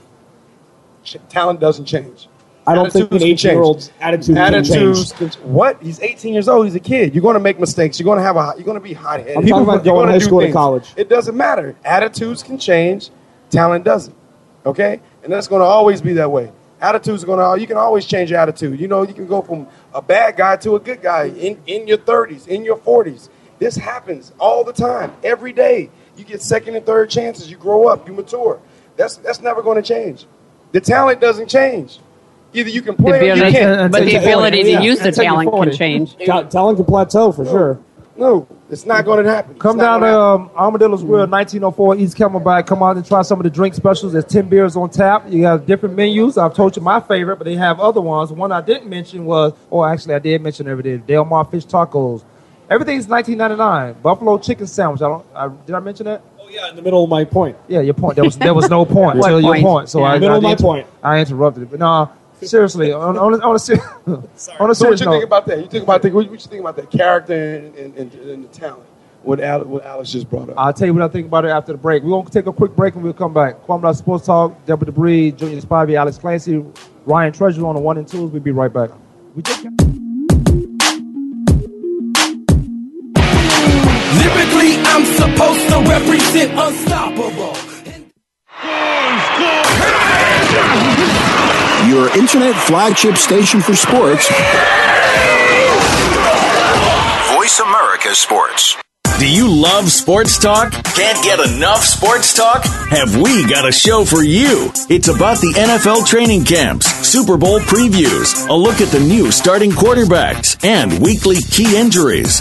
Ch- talent doesn't change. I don't think Attitudes an can change. eighteen-year-old's attitude can Attitudes change. what? He's 18 years old. He's a kid. You're going to make mistakes. You're going to have a. You're going to be hot headed. I'm talking about going high school to college. It doesn't matter. Attitudes can change. Talent doesn't. Okay, and that's going to always be that way. Attitudes are going to. You can always change your attitude. You know, you can go from a bad guy to a good guy in in your 30s, in your 40s. This happens all the time, every day. You get second and third chances. You grow up. You mature. That's that's never going to change. The talent doesn't change. Either you can The play or you ability, can't. but the ability to Yeah. use the Until you're talent can 40. change. Ta- talent can plateau for sure. No, it's not going to happen. Come not down to gonna um, Armadillo's Grill, 1904 East Camelback. Come out and try some of the drink specials. There's 10 beers on tap. You have different menus. I've told you my favorite, but they have other ones. One I didn't mention was, oh, actually, I did mention everything. Del Mar Fish Tacos. Everything's 19.99. Buffalo Chicken Sandwich. I don't. I, did I mention that? Oh yeah, in the middle of my point. Yeah, your point. There was there was no point What until your point? point. So Yeah. I, Middle I of my inter- point. I interrupted it, but no, seriously, on, on, a- on a ser- on a So what you note, think about that? You think about that, what you think about that character and, and, and, and the talent? What, Al, what Alice just brought up. I'll tell you what I think about it after the break. We're going to take a quick break and we'll come back. Kwamie Dot Sports Talk, Deborah Debris, Junior Spivey, Alex Clancy, Ryan Treasure on the one and twos. We'll be right back. We just Lyrically, I'm supposed to represent unstoppable. Your internet flagship station for sports. Voice America Sports. Do you love sports talk? Can't get enough sports talk? Have we got a show for you? It's about the NFL training camps, Super Bowl previews, a look at the new starting quarterbacks, and weekly key injuries.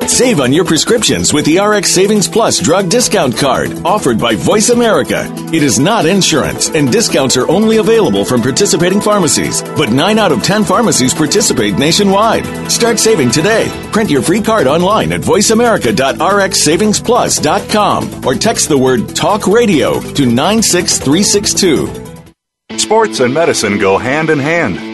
Save on your prescriptions with the RX Savings Plus drug discount card offered by Voice America. It is not insurance, and discounts are only available from participating pharmacies. But 9 out of 10 pharmacies participate nationwide. Start saving today. Print your free card online at voiceamerica.rxsavingsplus.com or text the word TALK RADIO to 96362. Sports and medicine go hand in hand.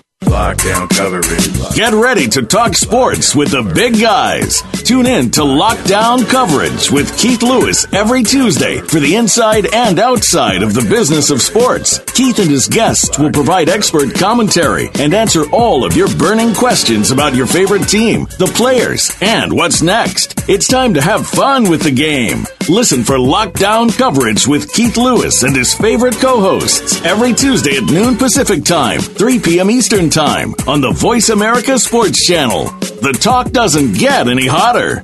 Lockdown coverage. Get ready to talk sports with the big guys. Tune in to Lockdown Coverage with Keith Lewis every Tuesday for the inside and outside of the business of sports. Keith and his guests will provide expert commentary and answer all of your burning questions about your favorite team, the players, and what's next. It's time to have fun with the game. Listen for Lockdown Coverage with Keith Lewis and his favorite co-hosts every Tuesday at noon Pacific Time, 3 p.m. Eastern Time on the Voice America Sports Channel. The talk doesn't get any hotter.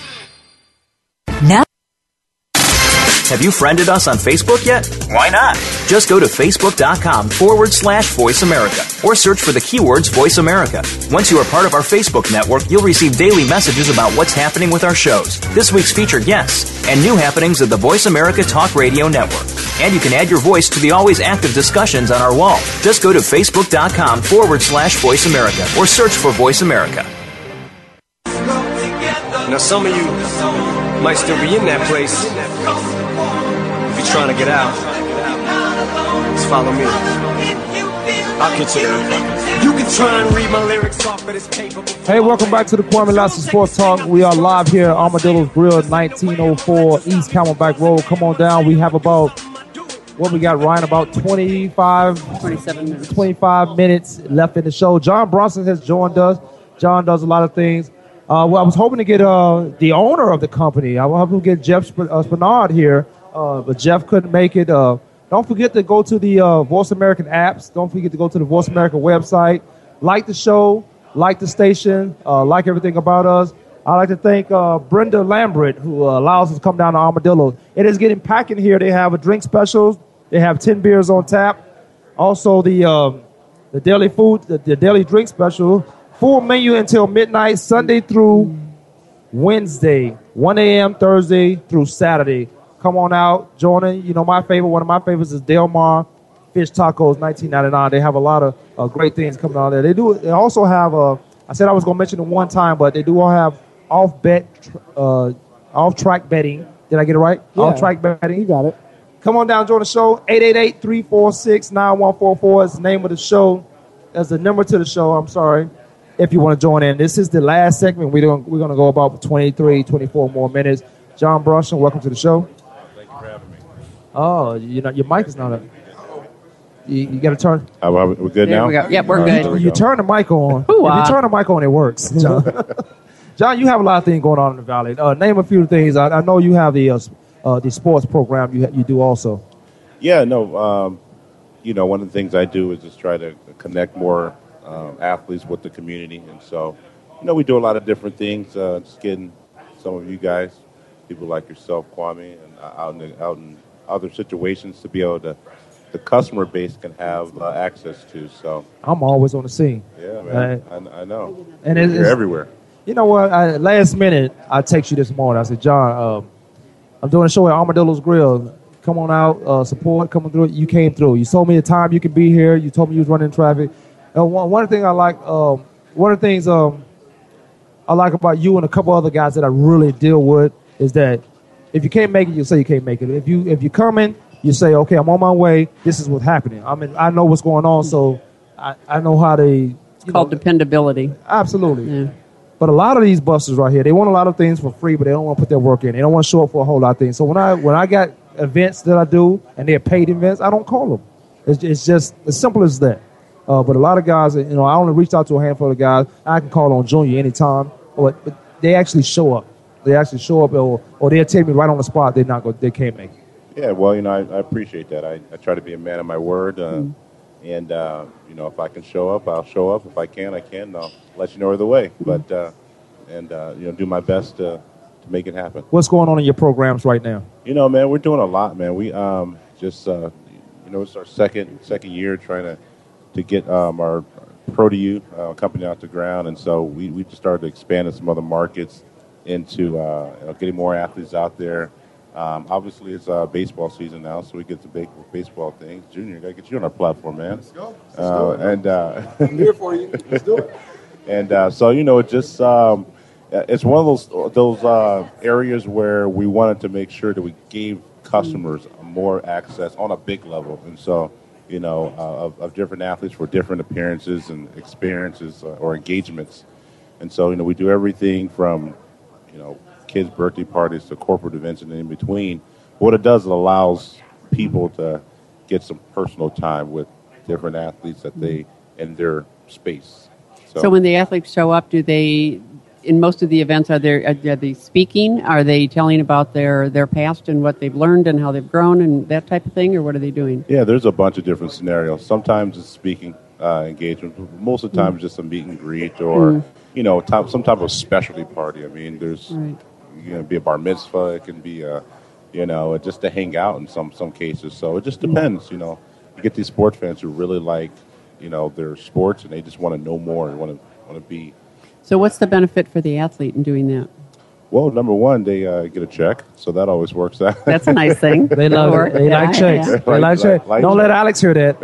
Have you friended us on Facebook yet? Why not? Just go to facebook.com forward slash voice America or search for the keywords voice America. Once you are part of our Facebook network, you'll receive daily messages about what's happening with our shows, this week's featured guests, and new happenings of the Voice America Talk Radio Network. And you can add your voice to the always active discussions on our wall. Just go to facebook.com forward slash voice America or search for voice America. Now, some of you might still be in that place. If you're trying to get out, just follow me. I'll consider it. You can try and read my lyrics off of this paper. Hey, welcome back to the Kwamie Lassiter Sports Talk. We are live here at Armadillo's Grill, 1904 East Camelback Road. Come on down. We have about, what we got, Ryan, about 25, 27 minutes. 25 minutes left in the show. John Bronson has joined us. John does a lot of things. Uh, well, I was hoping to get uh, the owner of the company. I was hoping to get Jeff Sp- uh, Spinard here, uh, but Jeff couldn't make it. Uh, don't forget to go to the uh, Voice American apps. Don't forget to go to the Voice America website. Like the show, like the station, uh, like everything about us. I'd like to thank uh, Brenda Lambert, who uh, allows us to come down to Armadillo. It is getting packed in here. They have a drink special. They have 10 beers on tap. Also, the um, the daily food, the, the daily drink special. Full menu until midnight, Sunday through Wednesday, 1 a.m. Thursday through Saturday. Come on out, join in. You know, my favorite, one of my favorites is Del Mar Fish Tacos, 1999. They have a lot of uh, great things coming out there. They do. They also have. Uh, I said I was going to mention it one time, but they do all have off bet, uh, off track betting. Did I get it right? Yeah. Off track betting. You got it. Come on down, join the show. 888-346-9144 is the name of the show. That's the number to the show. I'm sorry. If you want to join in. This is the last segment. We're going we're going to go about 23, 24 more minutes. John Brunson, welcome to the show. Thank you for having me. Oh, you know, your mic is not up. You, you got to turn. Oh, well, we're good There now? we go. Yep, we're All good. there we You go. turn the mic on. Hoo-ah. If you turn the mic on, it works. John, John you have a lot of things going on in the valley. Uh, name a few things. I, I know you have the uh, uh, the sports program you you do also. Yeah, no. Um, you know, one of the things I do is just try to connect more um, athletes with the community, and so you know, we do a lot of different things. Uh, just getting some of you guys, people like yourself, Kwamie, and uh, out in the, out in other situations to be able to the customer base can have uh, access to. So I'm always on the scene. yeah, man, I, I know. And you're it's- it's- everywhere. You know what? I, last minute, I text you this morning. I said, John, um, I'm doing a show at Armadillo's Grill. Come on out, uh, support, coming through. You came through. You told me the time you could be here. You told me you was running traffic. And one, one thing I like, um, one of the things um, I like about you and a couple other guys that I really deal with is that if you can't make it, you say you can't make it. If you if you coming, you say, okay, I'm on my way. This is what's happening. I mean, I know what's going on, so I, I know how to. It's called dependability. Absolutely. But a lot of these buses right here, they want a lot of things for free, but they don't want to put their work in. They don't want to show up for a whole lot of things. So when I when I got events that I do and they're paid events, I don't call them. It's, it's just as simple as that. Uh, but a lot of guys, you know, I only reached out to a handful of guys. I can call on Junior anytime, but, but they actually show up. They actually show up, or, or they'll tell me right on the spot they're not going, they can't make it. Yeah, well, you know, I, I appreciate that. I, I try to be a man of my word, uh, Mm-hmm. and uh, you know, if I can show up, I'll show up. If I can, I can. I'll let you know either way. Mm-hmm. But uh, and uh, you know, do my best to to make it happen. What's going on in your programs right now? You know, man, we're doing a lot, man. We um, just uh, you know, it's our second second year trying to to get um, our Pro to You uh, company off the ground, and so we we just started to expand in some other markets into uh, you know, getting more athletes out there. Um, obviously, it's uh, baseball season now, so we get to big baseball things. Junior, gotta get you on our platform, man. Let's go. Let's uh. And uh, I'm here for you. Let's do it. and uh, so you know, it just um, it's one of those those uh, areas where we wanted to make sure that we gave customers more access on a big level, and so you know, uh, of, of different athletes for different appearances and experiences uh, or engagements, and so you know, we do everything from you know kids' birthday parties to corporate events and in between. What it does, it allows people to get some personal time with different athletes that they in their space. So, when the athletes show up, do they? In most of the events, are they are they speaking? Are they telling about their their past and what they've learned and how they've grown and that type of thing, or what are they doing? Yeah, there's a bunch of different scenarios. Sometimes it's speaking uh, engagement. Most of the time, it's just a meet and greet or Mm. You know type, some type of specialty party. I mean, there's Right. you know be a bar mitzvah. It can be a you know just to hang out in some some cases. So it just depends. You know, you get these sports fans who really like you know their sports and they just want to know more and want to want to be. So, what's the benefit for the athlete in doing that? Well, number one, they uh, get a check, so that always works out. That's a nice thing. They love it. They yeah, like checks. yeah. They like checks. like don't let. Alex hear that.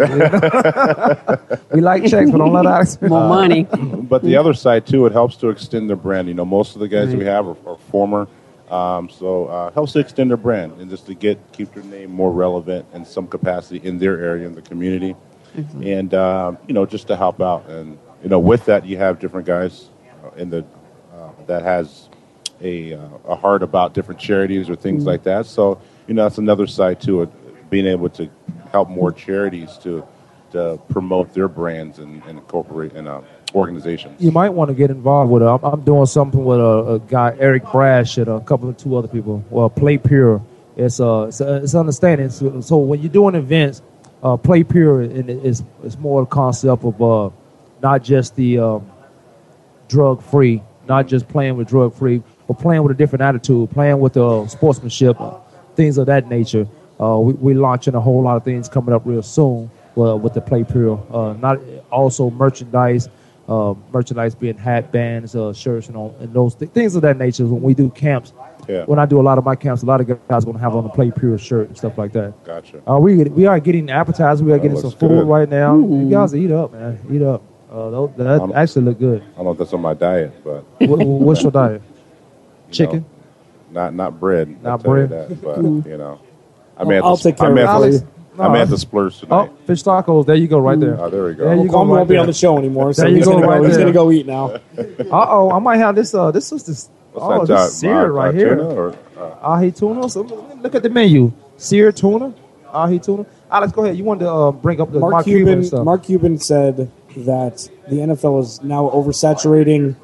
we like checks, but don't let Alex. More Uh, money. but the other side too, it helps to extend their brand. You know, most of the guys we have are, are former, um, so uh, helps to extend their brand and just to get keep their name more relevant in some capacity in their area in the community, and um, you know just to help out. And you know, with that, you have different guys uh, in the uh, that has a uh, a heart about different charities or things like that. So you know, that's another side to it, being able to help more charities to to promote their brands and, and incorporate in uh, organizations. You might want to get involved with it. I'm, I'm doing something with a, a guy, Eric Brash, and a couple of two other people. Well, Play Pure. It's uh, it's, uh, it's understanding. So, so when you're doing events, uh, Play Pure and is is more a concept of uh, not just the um, drug free, not just playing with drug free, but playing with a different attitude, playing with uh, sportsmanship, uh, things of that nature. Uh, we, we're launching a whole lot of things coming up real soon uh, with the Play Pure. Uh, not also merchandise, uh, merchandise being hat bands, uh, shirts, and, all, and those th- things of that nature. When we do camps, Yeah. when I do a lot of my camps, a lot of guys going to have on the Play Pure shirt and stuff like that. Gotcha. Uh, we we are getting appetizers. We are That getting some food good. right now. You guys eat up, man. Eat up. Uh, those, that Um, actually look good. I don't know if that's on my diet, but What, what's your diet? Chicken. not not bread. I'll Not tell you bread? that, but Mm. you know, I may have I'll to, take care I may of it have for to, you. I may have No. splurge tonight. Oh, fish tacos. There you go, right there. Oh, there we go. There you Well, go, Kwamie right won't be there. on the show anymore, so There you he's go, gonna right go. He's there. gonna go eat now. Uh oh, I might have this. Uh, this is this. What's oh, that, this seared right here. tuna or, uh, ahi tuna. So look at the menu. Seared tuna. Ahi tuna. Alex, go ahead. You wanted to uh, bring up the Mark, Mark, Cuban, and stuff. Mark Cuban said that the NFL is now oversaturating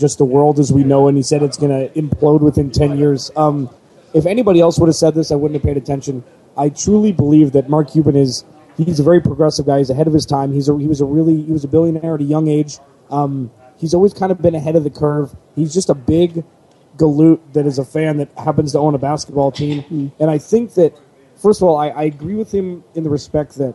just the world as we know, and he said it's going to implode within ten years. Um, if anybody else would have said this, I wouldn't have paid attention. I truly believe that Mark Cuban is he's a very progressive guy. He's ahead of his time. He's a, he was a really he was a billionaire at a young age. Um, he's always kind of been ahead of the curve. He's just a big galoot that is a fan that happens to own a basketball team. And I think that first of all, I, I agree with him in the respect that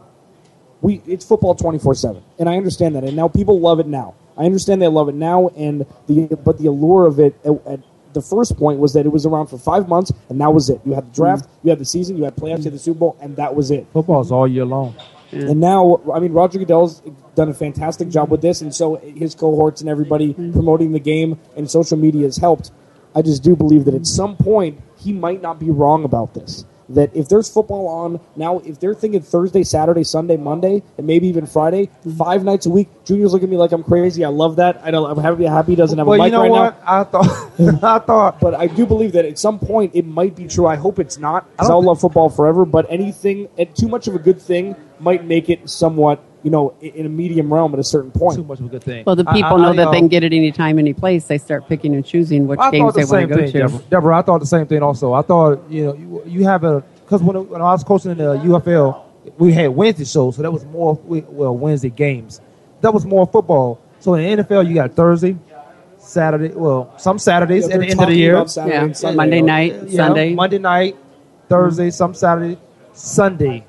we it's football twenty four seven, and I understand that. And now people love it now. I understand they love it now, and the but the allure of it at, at the first point was that it was around for five months, and that was it. You had the draft, mm-hmm. you had the season, you had playoffs, you had the Super Bowl, and that was it. Football's all year long. And now, I mean, Roger Goodell's done a fantastic job with this, and so his cohorts and everybody mm-hmm. promoting the game and social media has helped. I just do believe that at some point he might not be wrong about this. That if there's football on now, if they're thinking Thursday, Saturday, Sunday, Monday, and maybe even Friday, mm-hmm. five nights a week, Junior's looking at me like I'm crazy. I love that. I don't. I'm happy. Happy he doesn't have Well, a you know right what? now. I thought. I thought. But I do believe that at some point it might be true. I hope it's not, because I'll love football forever. But anything, and too much of a good thing might make it somewhat, you know, in a medium realm at a certain point. Too much of a good thing. Well, the people know that they um, can get it anytime, any place. They start picking and choosing which I games the they want same to go thing, to. Deborah. Deborah, I thought the same thing also. I thought you know you, you have a because when, when I was coaching in the UFL, we had Wednesday shows, so that was more well Wednesday games. That was more football. So in the NFL, you got Thursday, Saturday. Well, some Saturdays Yeah, at the end of the year. Saturday Yeah, Sunday. Monday night, Yeah, Sunday. Monday night, Thursday, some Saturday, Sunday.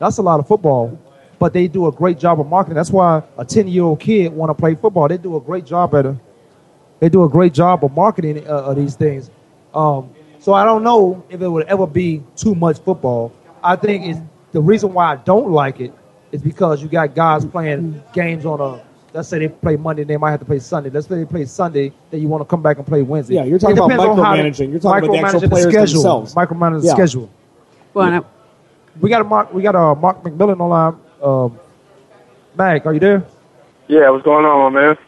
That's a lot of football, but they do a great job of marketing. That's why a ten-year-old kid want to play football. They do a great job at it. They do a great job of marketing uh, of these things. Um, so I don't know if it would ever be too much football. I think it's, the reason why I don't like it is because you got guys playing games on a. Let's say they play Monday, and they might have to play Sunday. Let's say they play Sunday, then you want to come back and play Wednesday. Yeah, you're talking about depends on they- micromanaging. You're talking about the actual micromanaging players schedule. themselves. Micromanaging the Yeah. schedule. Well, We got a Mark. We got a Mark McMillian online. Um, Mac, are you there? Yeah, what's going on, my man?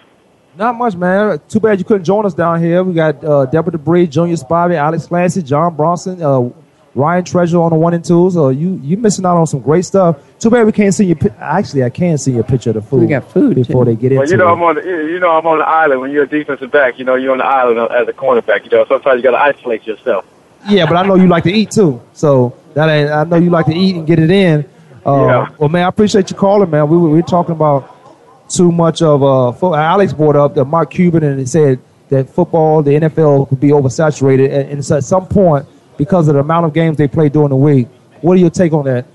Not much, man. Too bad you couldn't join us down here. We got uh, Deborah Debris, Junior Spivey, Alex Clancy, John Bronson, uh, Ryan Treasure on the one and twos. Uh, you you missing out on some great stuff. Too bad we can't see your. pi- Actually, I can see your picture of the food. We got food, before they get Well, into you know it. I'm on the you know I'm on the island. When you're a defensive back, you know you're on the island as a cornerback. You know sometimes you got to isolate yourself. Yeah, but I know you like to eat too. So that ain't, I know you like to eat and get it in. Uh, Yeah. Well, man, I appreciate you calling, man. We were, we were talking about too much of uh, Alex brought up that Mark Cuban and he said that football, the NFL, could be oversaturated, and, and so at some point because of the amount of games they play during the week. What are your take on that?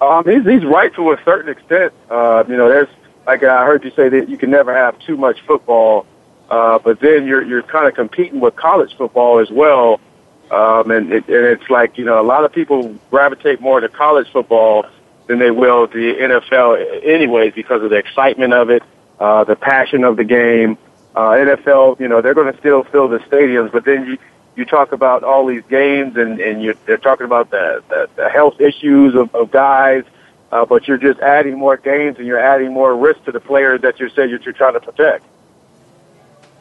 Um, he's he's right to a certain extent. Uh, you know, there's like I heard you say that you can never have too much football, uh, but then you're you're kind of competing with college football as well. Um, and it, and it's like you know a lot of people gravitate more to college football than they will the NFL, anyways, because of the excitement of it, uh, the passion of the game. Uh, NFL, you know, they're going to still fill the stadiums, but then you you talk about all these games and and you're they're talking about the the, the health issues of, of guys, uh, but you're just adding more games and you're adding more risk to the players that saying that you're trying to protect.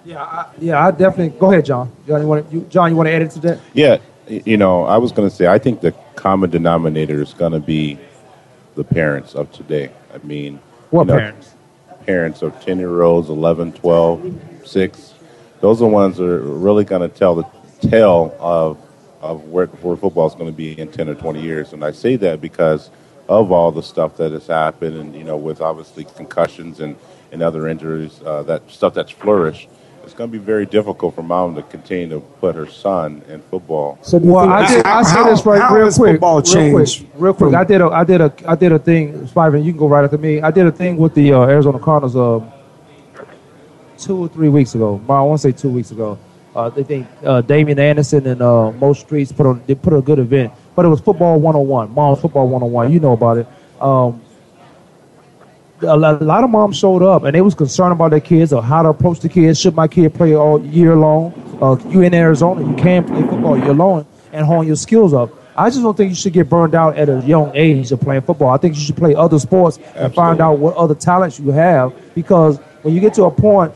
Yeah, I definitely. Go ahead, John. John, you want to, you, John, you want to add into that? Yeah, you know, I was going to say, I think the common denominator is going to be the parents of today. I mean, What you know, parents? Parents of 10 year olds, 11, 12, 6. Those are the ones that are really going to tell the tale of, of where, where football is going to be in 10 or 20 years. And I say that because of all the stuff that has happened and, you know, with obviously concussions and, and other injuries, uh, that stuff that's flourished. It's going to be very difficult for mom to continue to put her son in football. So well, I did. I say this right real quick. real quick. Real quick. I did a. I did a. I did a thing. Spivey, you can go right after me. I did a thing with the uh, Arizona Cardinals uh, two or three weeks ago. Well, I want to say two weeks ago. Uh, they think uh, Damian Anderson and uh, Mo Streets put on. They put a good event, but it was football 101. Mom's football 101. You know about it. Um, a lot, of moms showed up and they was concerned about their kids or how to approach the kids. Should my kid play all year long? Uh, you in Arizona, you can play football year long and hone your skills up. I just don't think you should get burned out at a young age of playing football. I think you should play other sports and find out what other talents you have because when you get to a point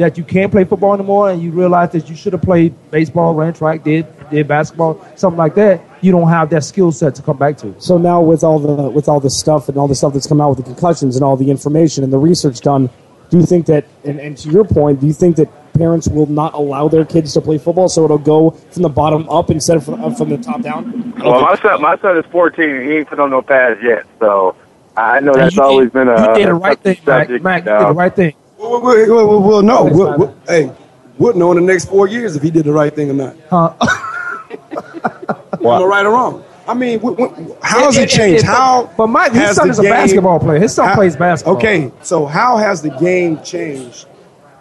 that you can't play football anymore and you realize that you should have played baseball, ran track, did did basketball, something like that, you don't have that skill set to come back to. So now with all the with all the stuff and all the stuff that's come out with the concussions and all the information and the research done, do you think that and, and to your point, do you think that parents will not allow their kids to play football, so it'll go from the bottom up instead of from, uh, from the top down? Well, my son, my son is 14 and he ain't put on no pads yet, so I know that's you always did- been a. you did the a right thing, subject, Mac. Mac, you did the right thing. Well, well, well, well, well, no. We'll, we'll- hey, we'll know in the next four years if he did the right thing or not. Huh? Am I right or wrong? I mean, wh- wh- how has It- it it- changed? it- How? but Mike, his has son the is a basketball player. His son plays basketball. Okay, so how has the game changed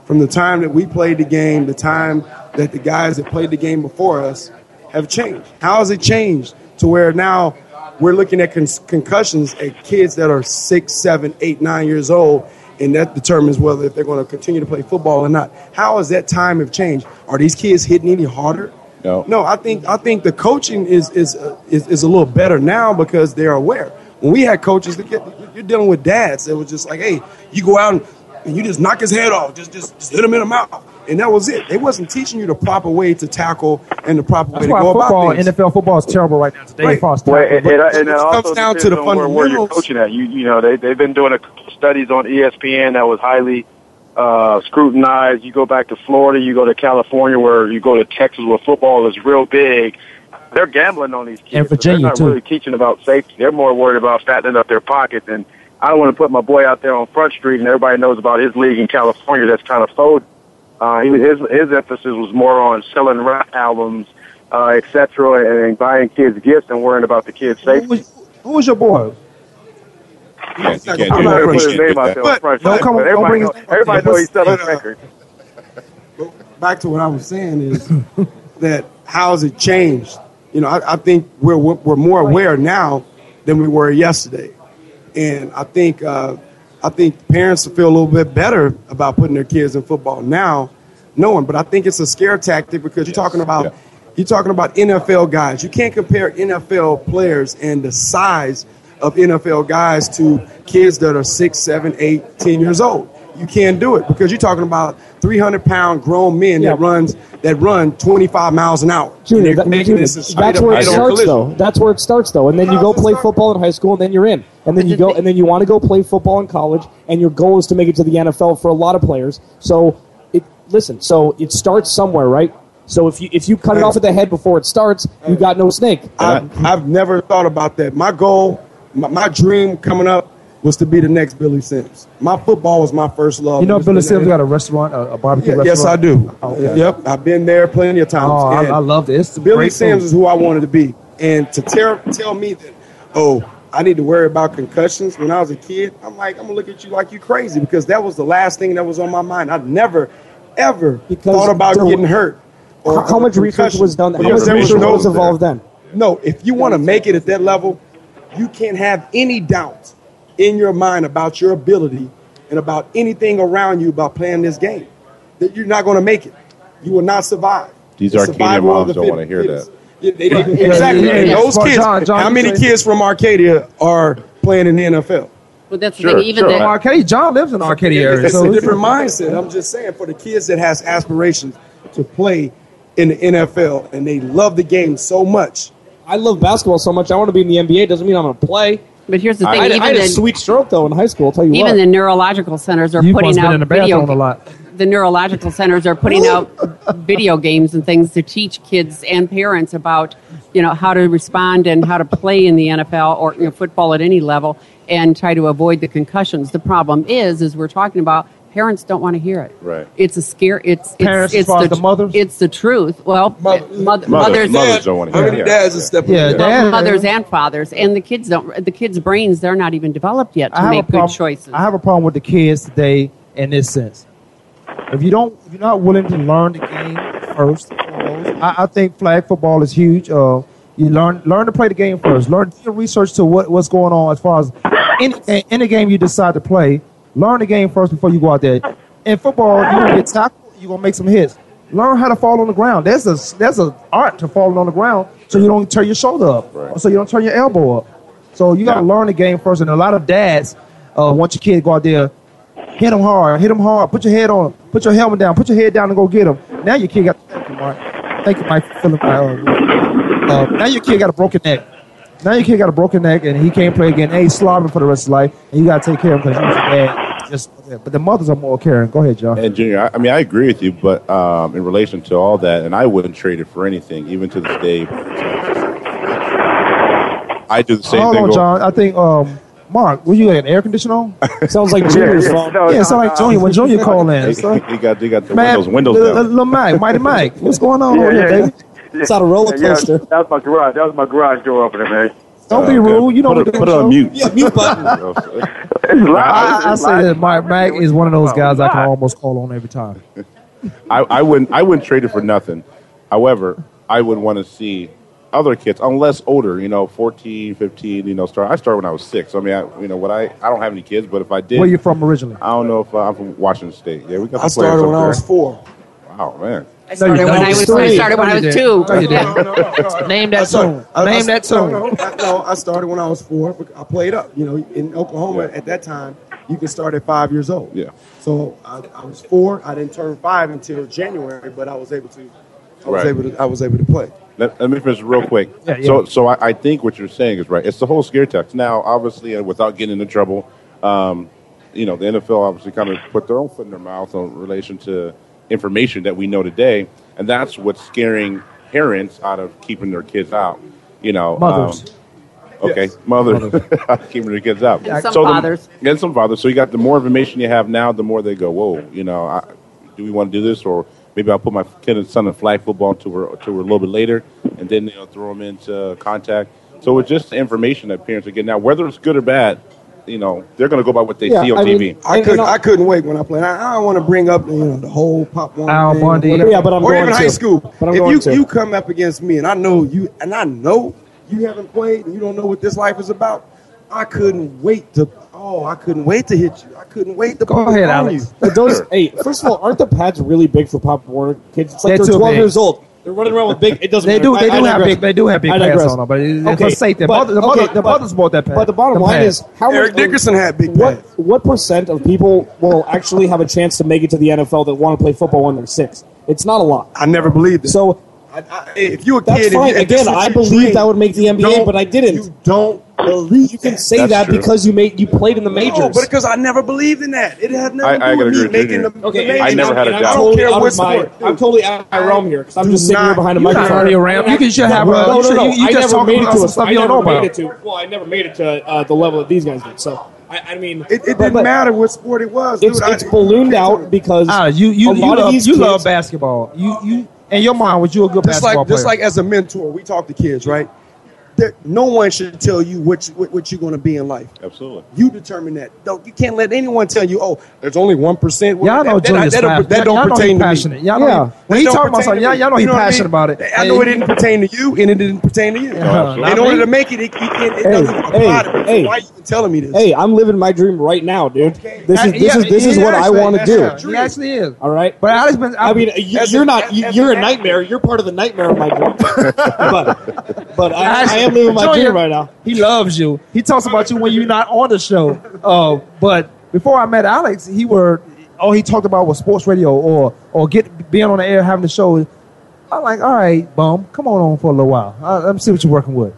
from the time that we played the game, the time that the guys that played the game before us have changed? How has it changed to where now we're looking at con- concussions at kids that are six, seven, eight, nine years old, and that determines whether if they're going to continue to play football or not. How has that time have changed? Are these kids hitting any harder? No. No, I think I think the coaching is is uh, is, is a little better now because they're aware. When we had coaches, you're dealing with dads that was just like, hey, you go out and, and you just knock his head off, just just, just hit him in the mouth, and that was it. They wasn't teaching you the proper way to tackle and the proper That's way to why go football, about things. NFL football is terrible right now today. Right. as far Well, tackling. it, it, and it It comes down to the on where, where you're coaching at. You you know they they've been doing a couple studies on ESPN that was highly uh, scrutinized. You go back to Florida, you go to California, where you go to Texas, where football is real big. They're gambling on these kids. And but Virginia, they're not too. really teaching about safety. They're more worried about fattening up their pockets. And I don't want to put my boy out there on Front Street, and everybody knows about his league in California. That's kind of folded. Uh, he, his his emphasis was more on selling rap albums, uh, et cetera, and buying kids gifts and worrying about the kids' safety. Who was your boy? can't, you can't I'm do not that. gonna put his name out there on front But- don't but come- everybody, don't bring know, everybody knows he's selling But, records. back to what I was saying is that how has it changed? You know, I, I think we're we're more aware now than we were yesterday, and I think uh, I think parents feel a little bit better about putting their kids in football now, knowing. But I think it's a scare tactic because you're talking about you're talking about NFL guys. You can't compare NFL players and the size of NFL guys to kids that are six, seven, eight, ten years old. You can't do it because you're talking about 300 pound grown men that runs that run 25 miles an hour. Junior, that, making Junior, this that's where it starts, collision. though. That's where it starts, though. And then you go play football in high school, and then you're in. And then you go, and then you want to go play football in college, and your goal is to make it to the NFL for a lot of players. So, it, listen. So it starts somewhere, right? So if you if you cut it off at the head before it starts, you got no snake. I've, I've never thought about that. My goal, my, my dream coming up was to be the next Billy Sims. My football was my first love. You know, Billy Sims got a restaurant, a, a barbecue Yeah, restaurant. yes, I do. Oh. Yep, I've been there plenty of times. Oh, I, I love this. Billy Sims food. is who I wanted to be, and to tell tell me that, oh, I need to worry about concussions when I was a kid. I'm like, I'm gonna look at you like you crazy because that was the last thing that was on my mind. I've never, ever because thought about there- getting hurt. How- how much research was done- how much research was involved then? No, if you want to make it at that level, you can't have any doubt in your mind about your ability and about anything around you about playing this game. That you're not going to make it. You will not survive. These The Arcadian survival of moms don't want to hear that. Yeah, they- they- Yeah, exactly. yeah, yeah. those Well, kids. John- John, how many kids from Arcadia are playing in the NFL? Well, that's the thing. Even sure. the, Arcadia, John lives in the Arcadia area. It's so a different mindset. I'm just saying for the kids that has aspirations to play in the NFL and they love the game so much. I love basketball so much. I want to be in the NBA. Doesn't mean I'm going to play. But here's the thing, I, even I had a the- sweet stroke though in high school. I'll tell you even what. the neurological centers are You putting must have been out in the video. bathroom a lot. The neurological centers are putting out video games and things to teach kids and parents about, you know, how to respond and how to play in the NFL or you know, football at any level and try to avoid the concussions. The problem is, is we're talking about parents don't want to hear it. Right. It's a scare. It's it's, Parents as it's the, the mothers? It's the truth. Well, mother, Mothers, mothers, mothers don't want to How hear many it. dads are stepping Yeah, in? dad- well, mothers and fathers, and the kids don't. The kids' brains they're not even developed yet to I have make a good problem, choices. I have a problem with the kids today in this sense. If you don't, if you're not willing to learn the game first, I, I think flag football is huge. Uh, you learn learn to play the game first. Learn do your research to what, what's going on as far as any any game you decide to play. Learn the game first before you go out there. In football, you're gonna get tackled. You're gonna make some hits. Learn how to fall on the ground. There's a there's an art to falling on the ground, so you don't turn your shoulder up, or so you don't turn your elbow up. So you got to learn the game first. And a lot of dads uh, want your kid to go out there, hit them hard, hit them hard, put your head on, put your helmet down, put your head down, and go get them. Now your kid got thank you, Mark. Thank you, Mike, for filling my. Uh, uh, now your kid got a broken neck. Now your kid got a broken neck, and he can't play again. And he's slobbering for the rest of his life, and you got to take care of him because he's your dad. Just but the mothers are more caring. Go ahead, John. And Junior, I, I mean, I agree with you, but um, in relation to all that, and I wouldn't trade it for anything, even to this day. I do the same Hold thing. on, John. I think um, Mark, were you got an air conditioner on? Sounds like Yeah, Junior's yeah, phone. no, yeah, it sound like Junior when Junior called in. He, So, he got, he got the man, windows, windows Lil- down. Lil Mike, Mighty Mike, what's going on over here, baby? It's on a roller Yeah, coaster. that was my garage. That was my garage door opener, man. Don't be rude. You know put we it, do put it the on mute. Yeah, mute button. It's loud. I, I It's say loud. that Mike Mac is one of those guys I can almost call on every time. I, I wouldn't I wouldn't trade it for nothing. However, I would want to see other kids, unless older, you know, 14, 15, you know, start. I started when I was six. I mean, I, you know, what I I don't have any kids, but if I did, Where you from originally? I don't know if uh, I'm from Washington State. Yeah, we got. I some players started up when I was four. Wow, man. I started when I was. I started when I was two. No, you didn't. Yeah. Name that tune. I- I- Name that tune. No, no, I, started when I was four. I played up. You know, in Oklahoma at that time, you could start at five years old. Yeah. So I, I was four. I didn't turn five until January, but I was able to. I was Right. able to. I was able to play. Let, let me finish real quick. Yeah, yeah. So, so I, I think what you're saying is right. It's the whole scare text. Now, obviously, and without getting into trouble, um, you know, the NFL obviously kind of put their own foot in their mouth in relation to information that we know today, and that's what's scaring parents out of keeping their kids out. You know, Mothers. um, okay, mothers keeping their kids out. And some So the- fathers. and some fathers. So you got the more information you have now, the more they go, whoa, you know, I, do we want to do this, or maybe I'll put my kid and son in flag football to her to her a little bit later, and then you know throw them into contact. So it's just information that parents are getting now, whether it's good or bad. You know, they're going to go by what they Yeah, see on I TV. mean, I couldn't. I couldn't wait when I played. I, I don't want to bring up you know the whole pop one. Al thing, Bundy. whatever. Yeah, but I'm or going even to. high school. But I'm if going you to. you come up against me, and I know you, and I know you haven't played, and you don't know what this life is about. I couldn't wait to. Oh, I couldn't wait to hit you. I couldn't wait to Go put ahead, on Alex. you. But those, hey, first of all, aren't the pads really big for Pop Warner kids? It's like They're they're, 12 big. years old. They're running around with big. It doesn't. They matter. do. They I- I do have big. They do have big I pads on them, but it's Okay, for safety. The but- mother- the okay, the but- mothers bought that pad. But the bottom The line pad. is, how Eric much- Dickerson had big What pads. what percent of people will actually have a chance to make it to the NFL that want to play football when they're six? It's not a lot. I never believed it. So I, I, if you a that's kid, fine. you, if this Again, I believe that would make the NBA, but I didn't. You don't believe You can that. say That's that true. because you made you played in the majors. No, but because I never believed in that. It had nothing I- I to do gotta with me making Junior. the, Okay, the and I never had a job. I'm don't totally care what my, sport. I'm totally out of my realm here because I'm Do just sitting here behind a microphone. already around. You can- should have, No, no, no, you- you I just never made it to a- stuff I you don't never know made about. it to. Well, I never made it to uh, the level that these guys did. So I, I mean, It, it didn't but matter what sport it was. It's dude. it's I, ballooned out because Ah, you you a you lot of love these you kids, love basketball. You you and your mom was you a good just basketball like just like as a mentor, we talk to kids, right? There, no one should tell you what you, what, what you're going to be in life. Absolutely. You determine that. Don't you can't let anyone tell you, oh, there's only one percent. Y'all know that, Junior's that, passionate. that, that don't Y'all know he pertain to me. Y'all know he- Yeah. when he That don't talking about something, y'all, y'all know he You what I passionate mean? about it. I know it didn't pertain to you, and it didn't pertain to you. Uh-huh. In Not order me. to make it, it, you can't, it Hey, doesn't apply hey, to me. hey. Why are you telling me this? Hey, I'm living my dream right now, dude. This is this Yeah, is this is what I want to do. He actually is. All right. But Alex been. I mean, you, As you're not. You, as you're a nightmare. You're part of the nightmare of my dream. but but I, I am living my Junior, dream right now. He loves you. He talks about you when you're not on the show. Uh, but before I met Alex, he were all he talked about was sports radio or or get being on the air having the show. I'm like, all right, bum, come on on for a little while. Uh, let me see what you're working with.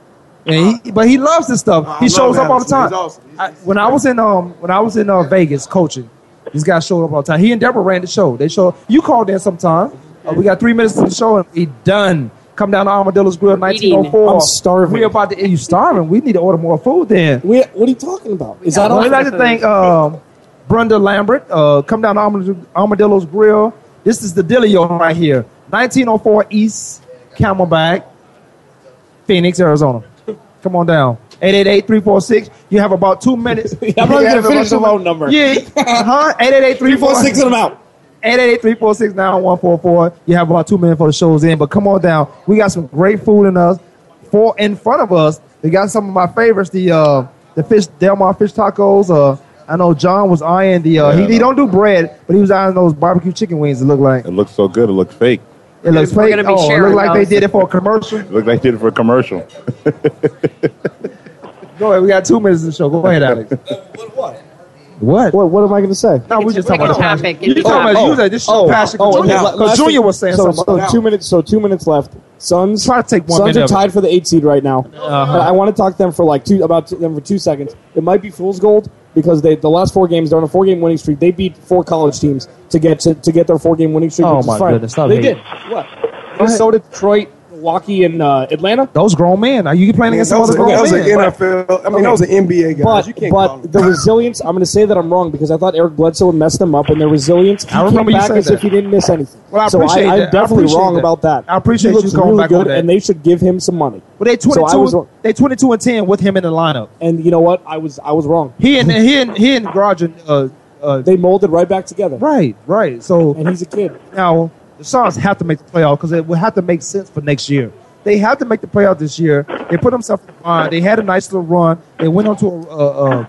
And he, but he loves this stuff. I he love shows up all the Alex, man. time. He's awesome. I, when I was in um when I was in uh, Vegas coaching, these guys showed up all the time. He and Deborah ran the show. They show you called in sometime. Uh, we got three minutes to the show and he done. Come down to Armadillo's Grill, 1904. I'm starving. We about to. You starving? We need to order more food then. We, what are you talking about? Is that Well, all? I'd like to thank um, Brenda Lambert. Uh, come down to Armadillo's Grill. This is the Dilio right here, 1904 East Camelback, Phoenix, Arizona. Come on down. 888-346. You have about two minutes. I'm not You gonna finish the phone number. Yeah, huh? 888-346. Three, four, six, and I'm out. 888-346-9144. You have about two minutes for the show's in, but come on down. We got some great food in us. For in front of us, we got some of my favorites. The uh, the fish Del Mar fish tacos. Uh, I know John was eyeing the. Uh, Yeah, he, he don't do bread, but he was eyeing those barbecue chicken wings. It look like It looks so good. It looks fake. it looks fake. gonna be Oh, it sharing look like they did it for a commercial. It looked like they did it for a commercial. Go ahead. We got two minutes of the show. Go ahead, Alex. What? What, what am I going to say? No, we just talking about the topic. You talking about you said this shit passion. oh, Junior, yeah, la- Junior was saying so, something. So two minutes. So two minutes left. Suns. Try to take one Suns are of it. tied for the eight seed right now. Uh-huh. I want to talk to them for like two about them for two seconds. It might be fool's gold, because they the last four games they're on a four game winning streak. They beat four college teams to get to, to get their four game winning streak. Oh, my fine. goodness, They hating. did. What? Minnesota, Detroit, Milwaukee, and uh, Atlanta. Those grown men. Are you playing against that some was, other a, grown that was an men? NFL. I mean, that was an NBA guy. But, you can't but the resilience, I'm going to say that I'm wrong because I thought Eric Bledsoe messed them up, and their resilience, he I remember came you back said as that. if he didn't miss anything. Well, I so appreciate I, that. I I'm definitely appreciate wrong that. about that. I appreciate he you looks going really back on good, that. and they should give him some money. Well, they So was 22. wrong. they 22 and 10 with him in the lineup. And you know what? I was I was wrong. He and he and he and Garage and uh, uh, They molded right back together. right, right. So And he's a kid. now the Suns have to make the playoff because it will have to make sense for next year. They have to make the playoff this year. They put themselves in the line. They had a nice little run. They went on to a, uh, uh,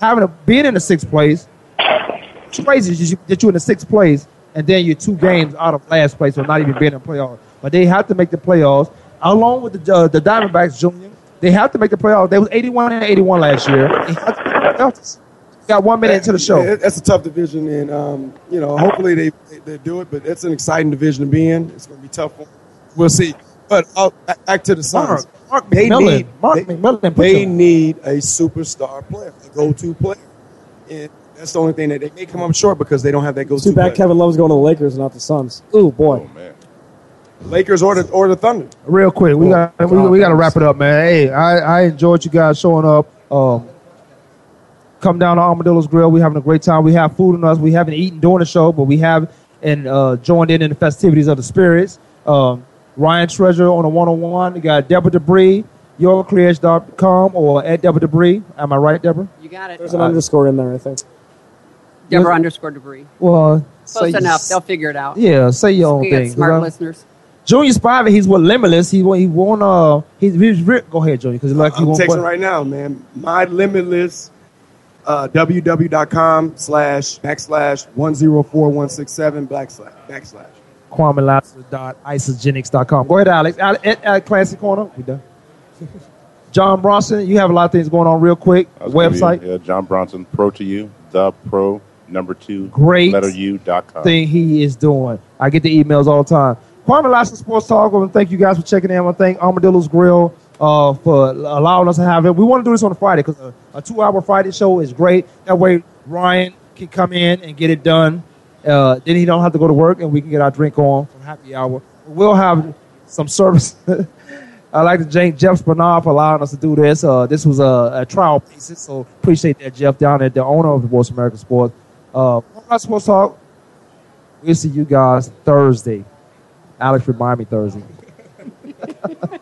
having a being in the sixth place. It's crazy that you're in the sixth place and then you're two games out of last place or not even being in the playoffs. But they have to make the playoffs along with the uh, the Diamondbacks, Junior. They have to make the playoffs. They was 81 and 81 last year. They have to make the playoffs. Got one minute into the show. Yeah, that's a tough division, and um, you know, hopefully they, they they do it. But it's an exciting division to be in. It's going to be tough. For We'll see. But uh, back to the Suns. Mark, Mark they McMillian. need Mark they, McMillian they them- need a superstar player, a go-to player, and that's the only thing that they may come up short because they don't have that go-to. Too bad player. Kevin Love's going to the Lakers, not the Suns. Ooh boy. Lakers or the or the Thunder. Real quick, we got we, we got to wrap it up, man. Hey, I, I enjoyed you guys showing up. Um, come down to Armadillo's Grill. We're having a great time. We have food on us. We haven't eaten during the show, but we have and uh, joined in in the festivities of the spirits. Um, Ryan Treasure on a one on one. We got Deborah Debris, yourclears.com or at Deborah Debris. Am I right, Deborah? You got it. There's an underscore in there, I think. Deborah underscore debris. Well, Close say- enough. They'll figure it out. Yeah, say your own thing. got thing. 'cause smart listeners. Junior Spivey, he's with Limitless. He won. He won. Uh, he's, he's go ahead, Junior, because like he I'm won. texting right now, man. My limitless. Uh, www.com slash backslash one zero four one six seven backslash backslash. KwamieLassiter.isagenix.com. Go ahead, Alex. At, at Classic Corner. We done. John Bronson, you have a lot of things going on real quick. I be- Website. yeah, John Bronson, pro to you, the pro number two, Great letter U dot com. thing he is doing. I get the emails all the time. Kwamie Lassiter Sports Talk. I want to thank you guys for checking in. I want to thank Armadillo's Grill uh, for allowing us to have it. We want to do this on a Friday because a, a two-hour Friday show is great. That way, Ryan can come in and get it done. Uh, then he don't have to go to work, and we can get our drink on for happy hour. We'll have some service. I'd like to thank Jeff Spinard for allowing us to do this. Uh, this was a, a trial basis, so appreciate that, Jeff, down at the owner of the Voice America Sports. Uh, Kwamie Sports Talk. We'll see you guys Thursday. Alex, remind me Thursday.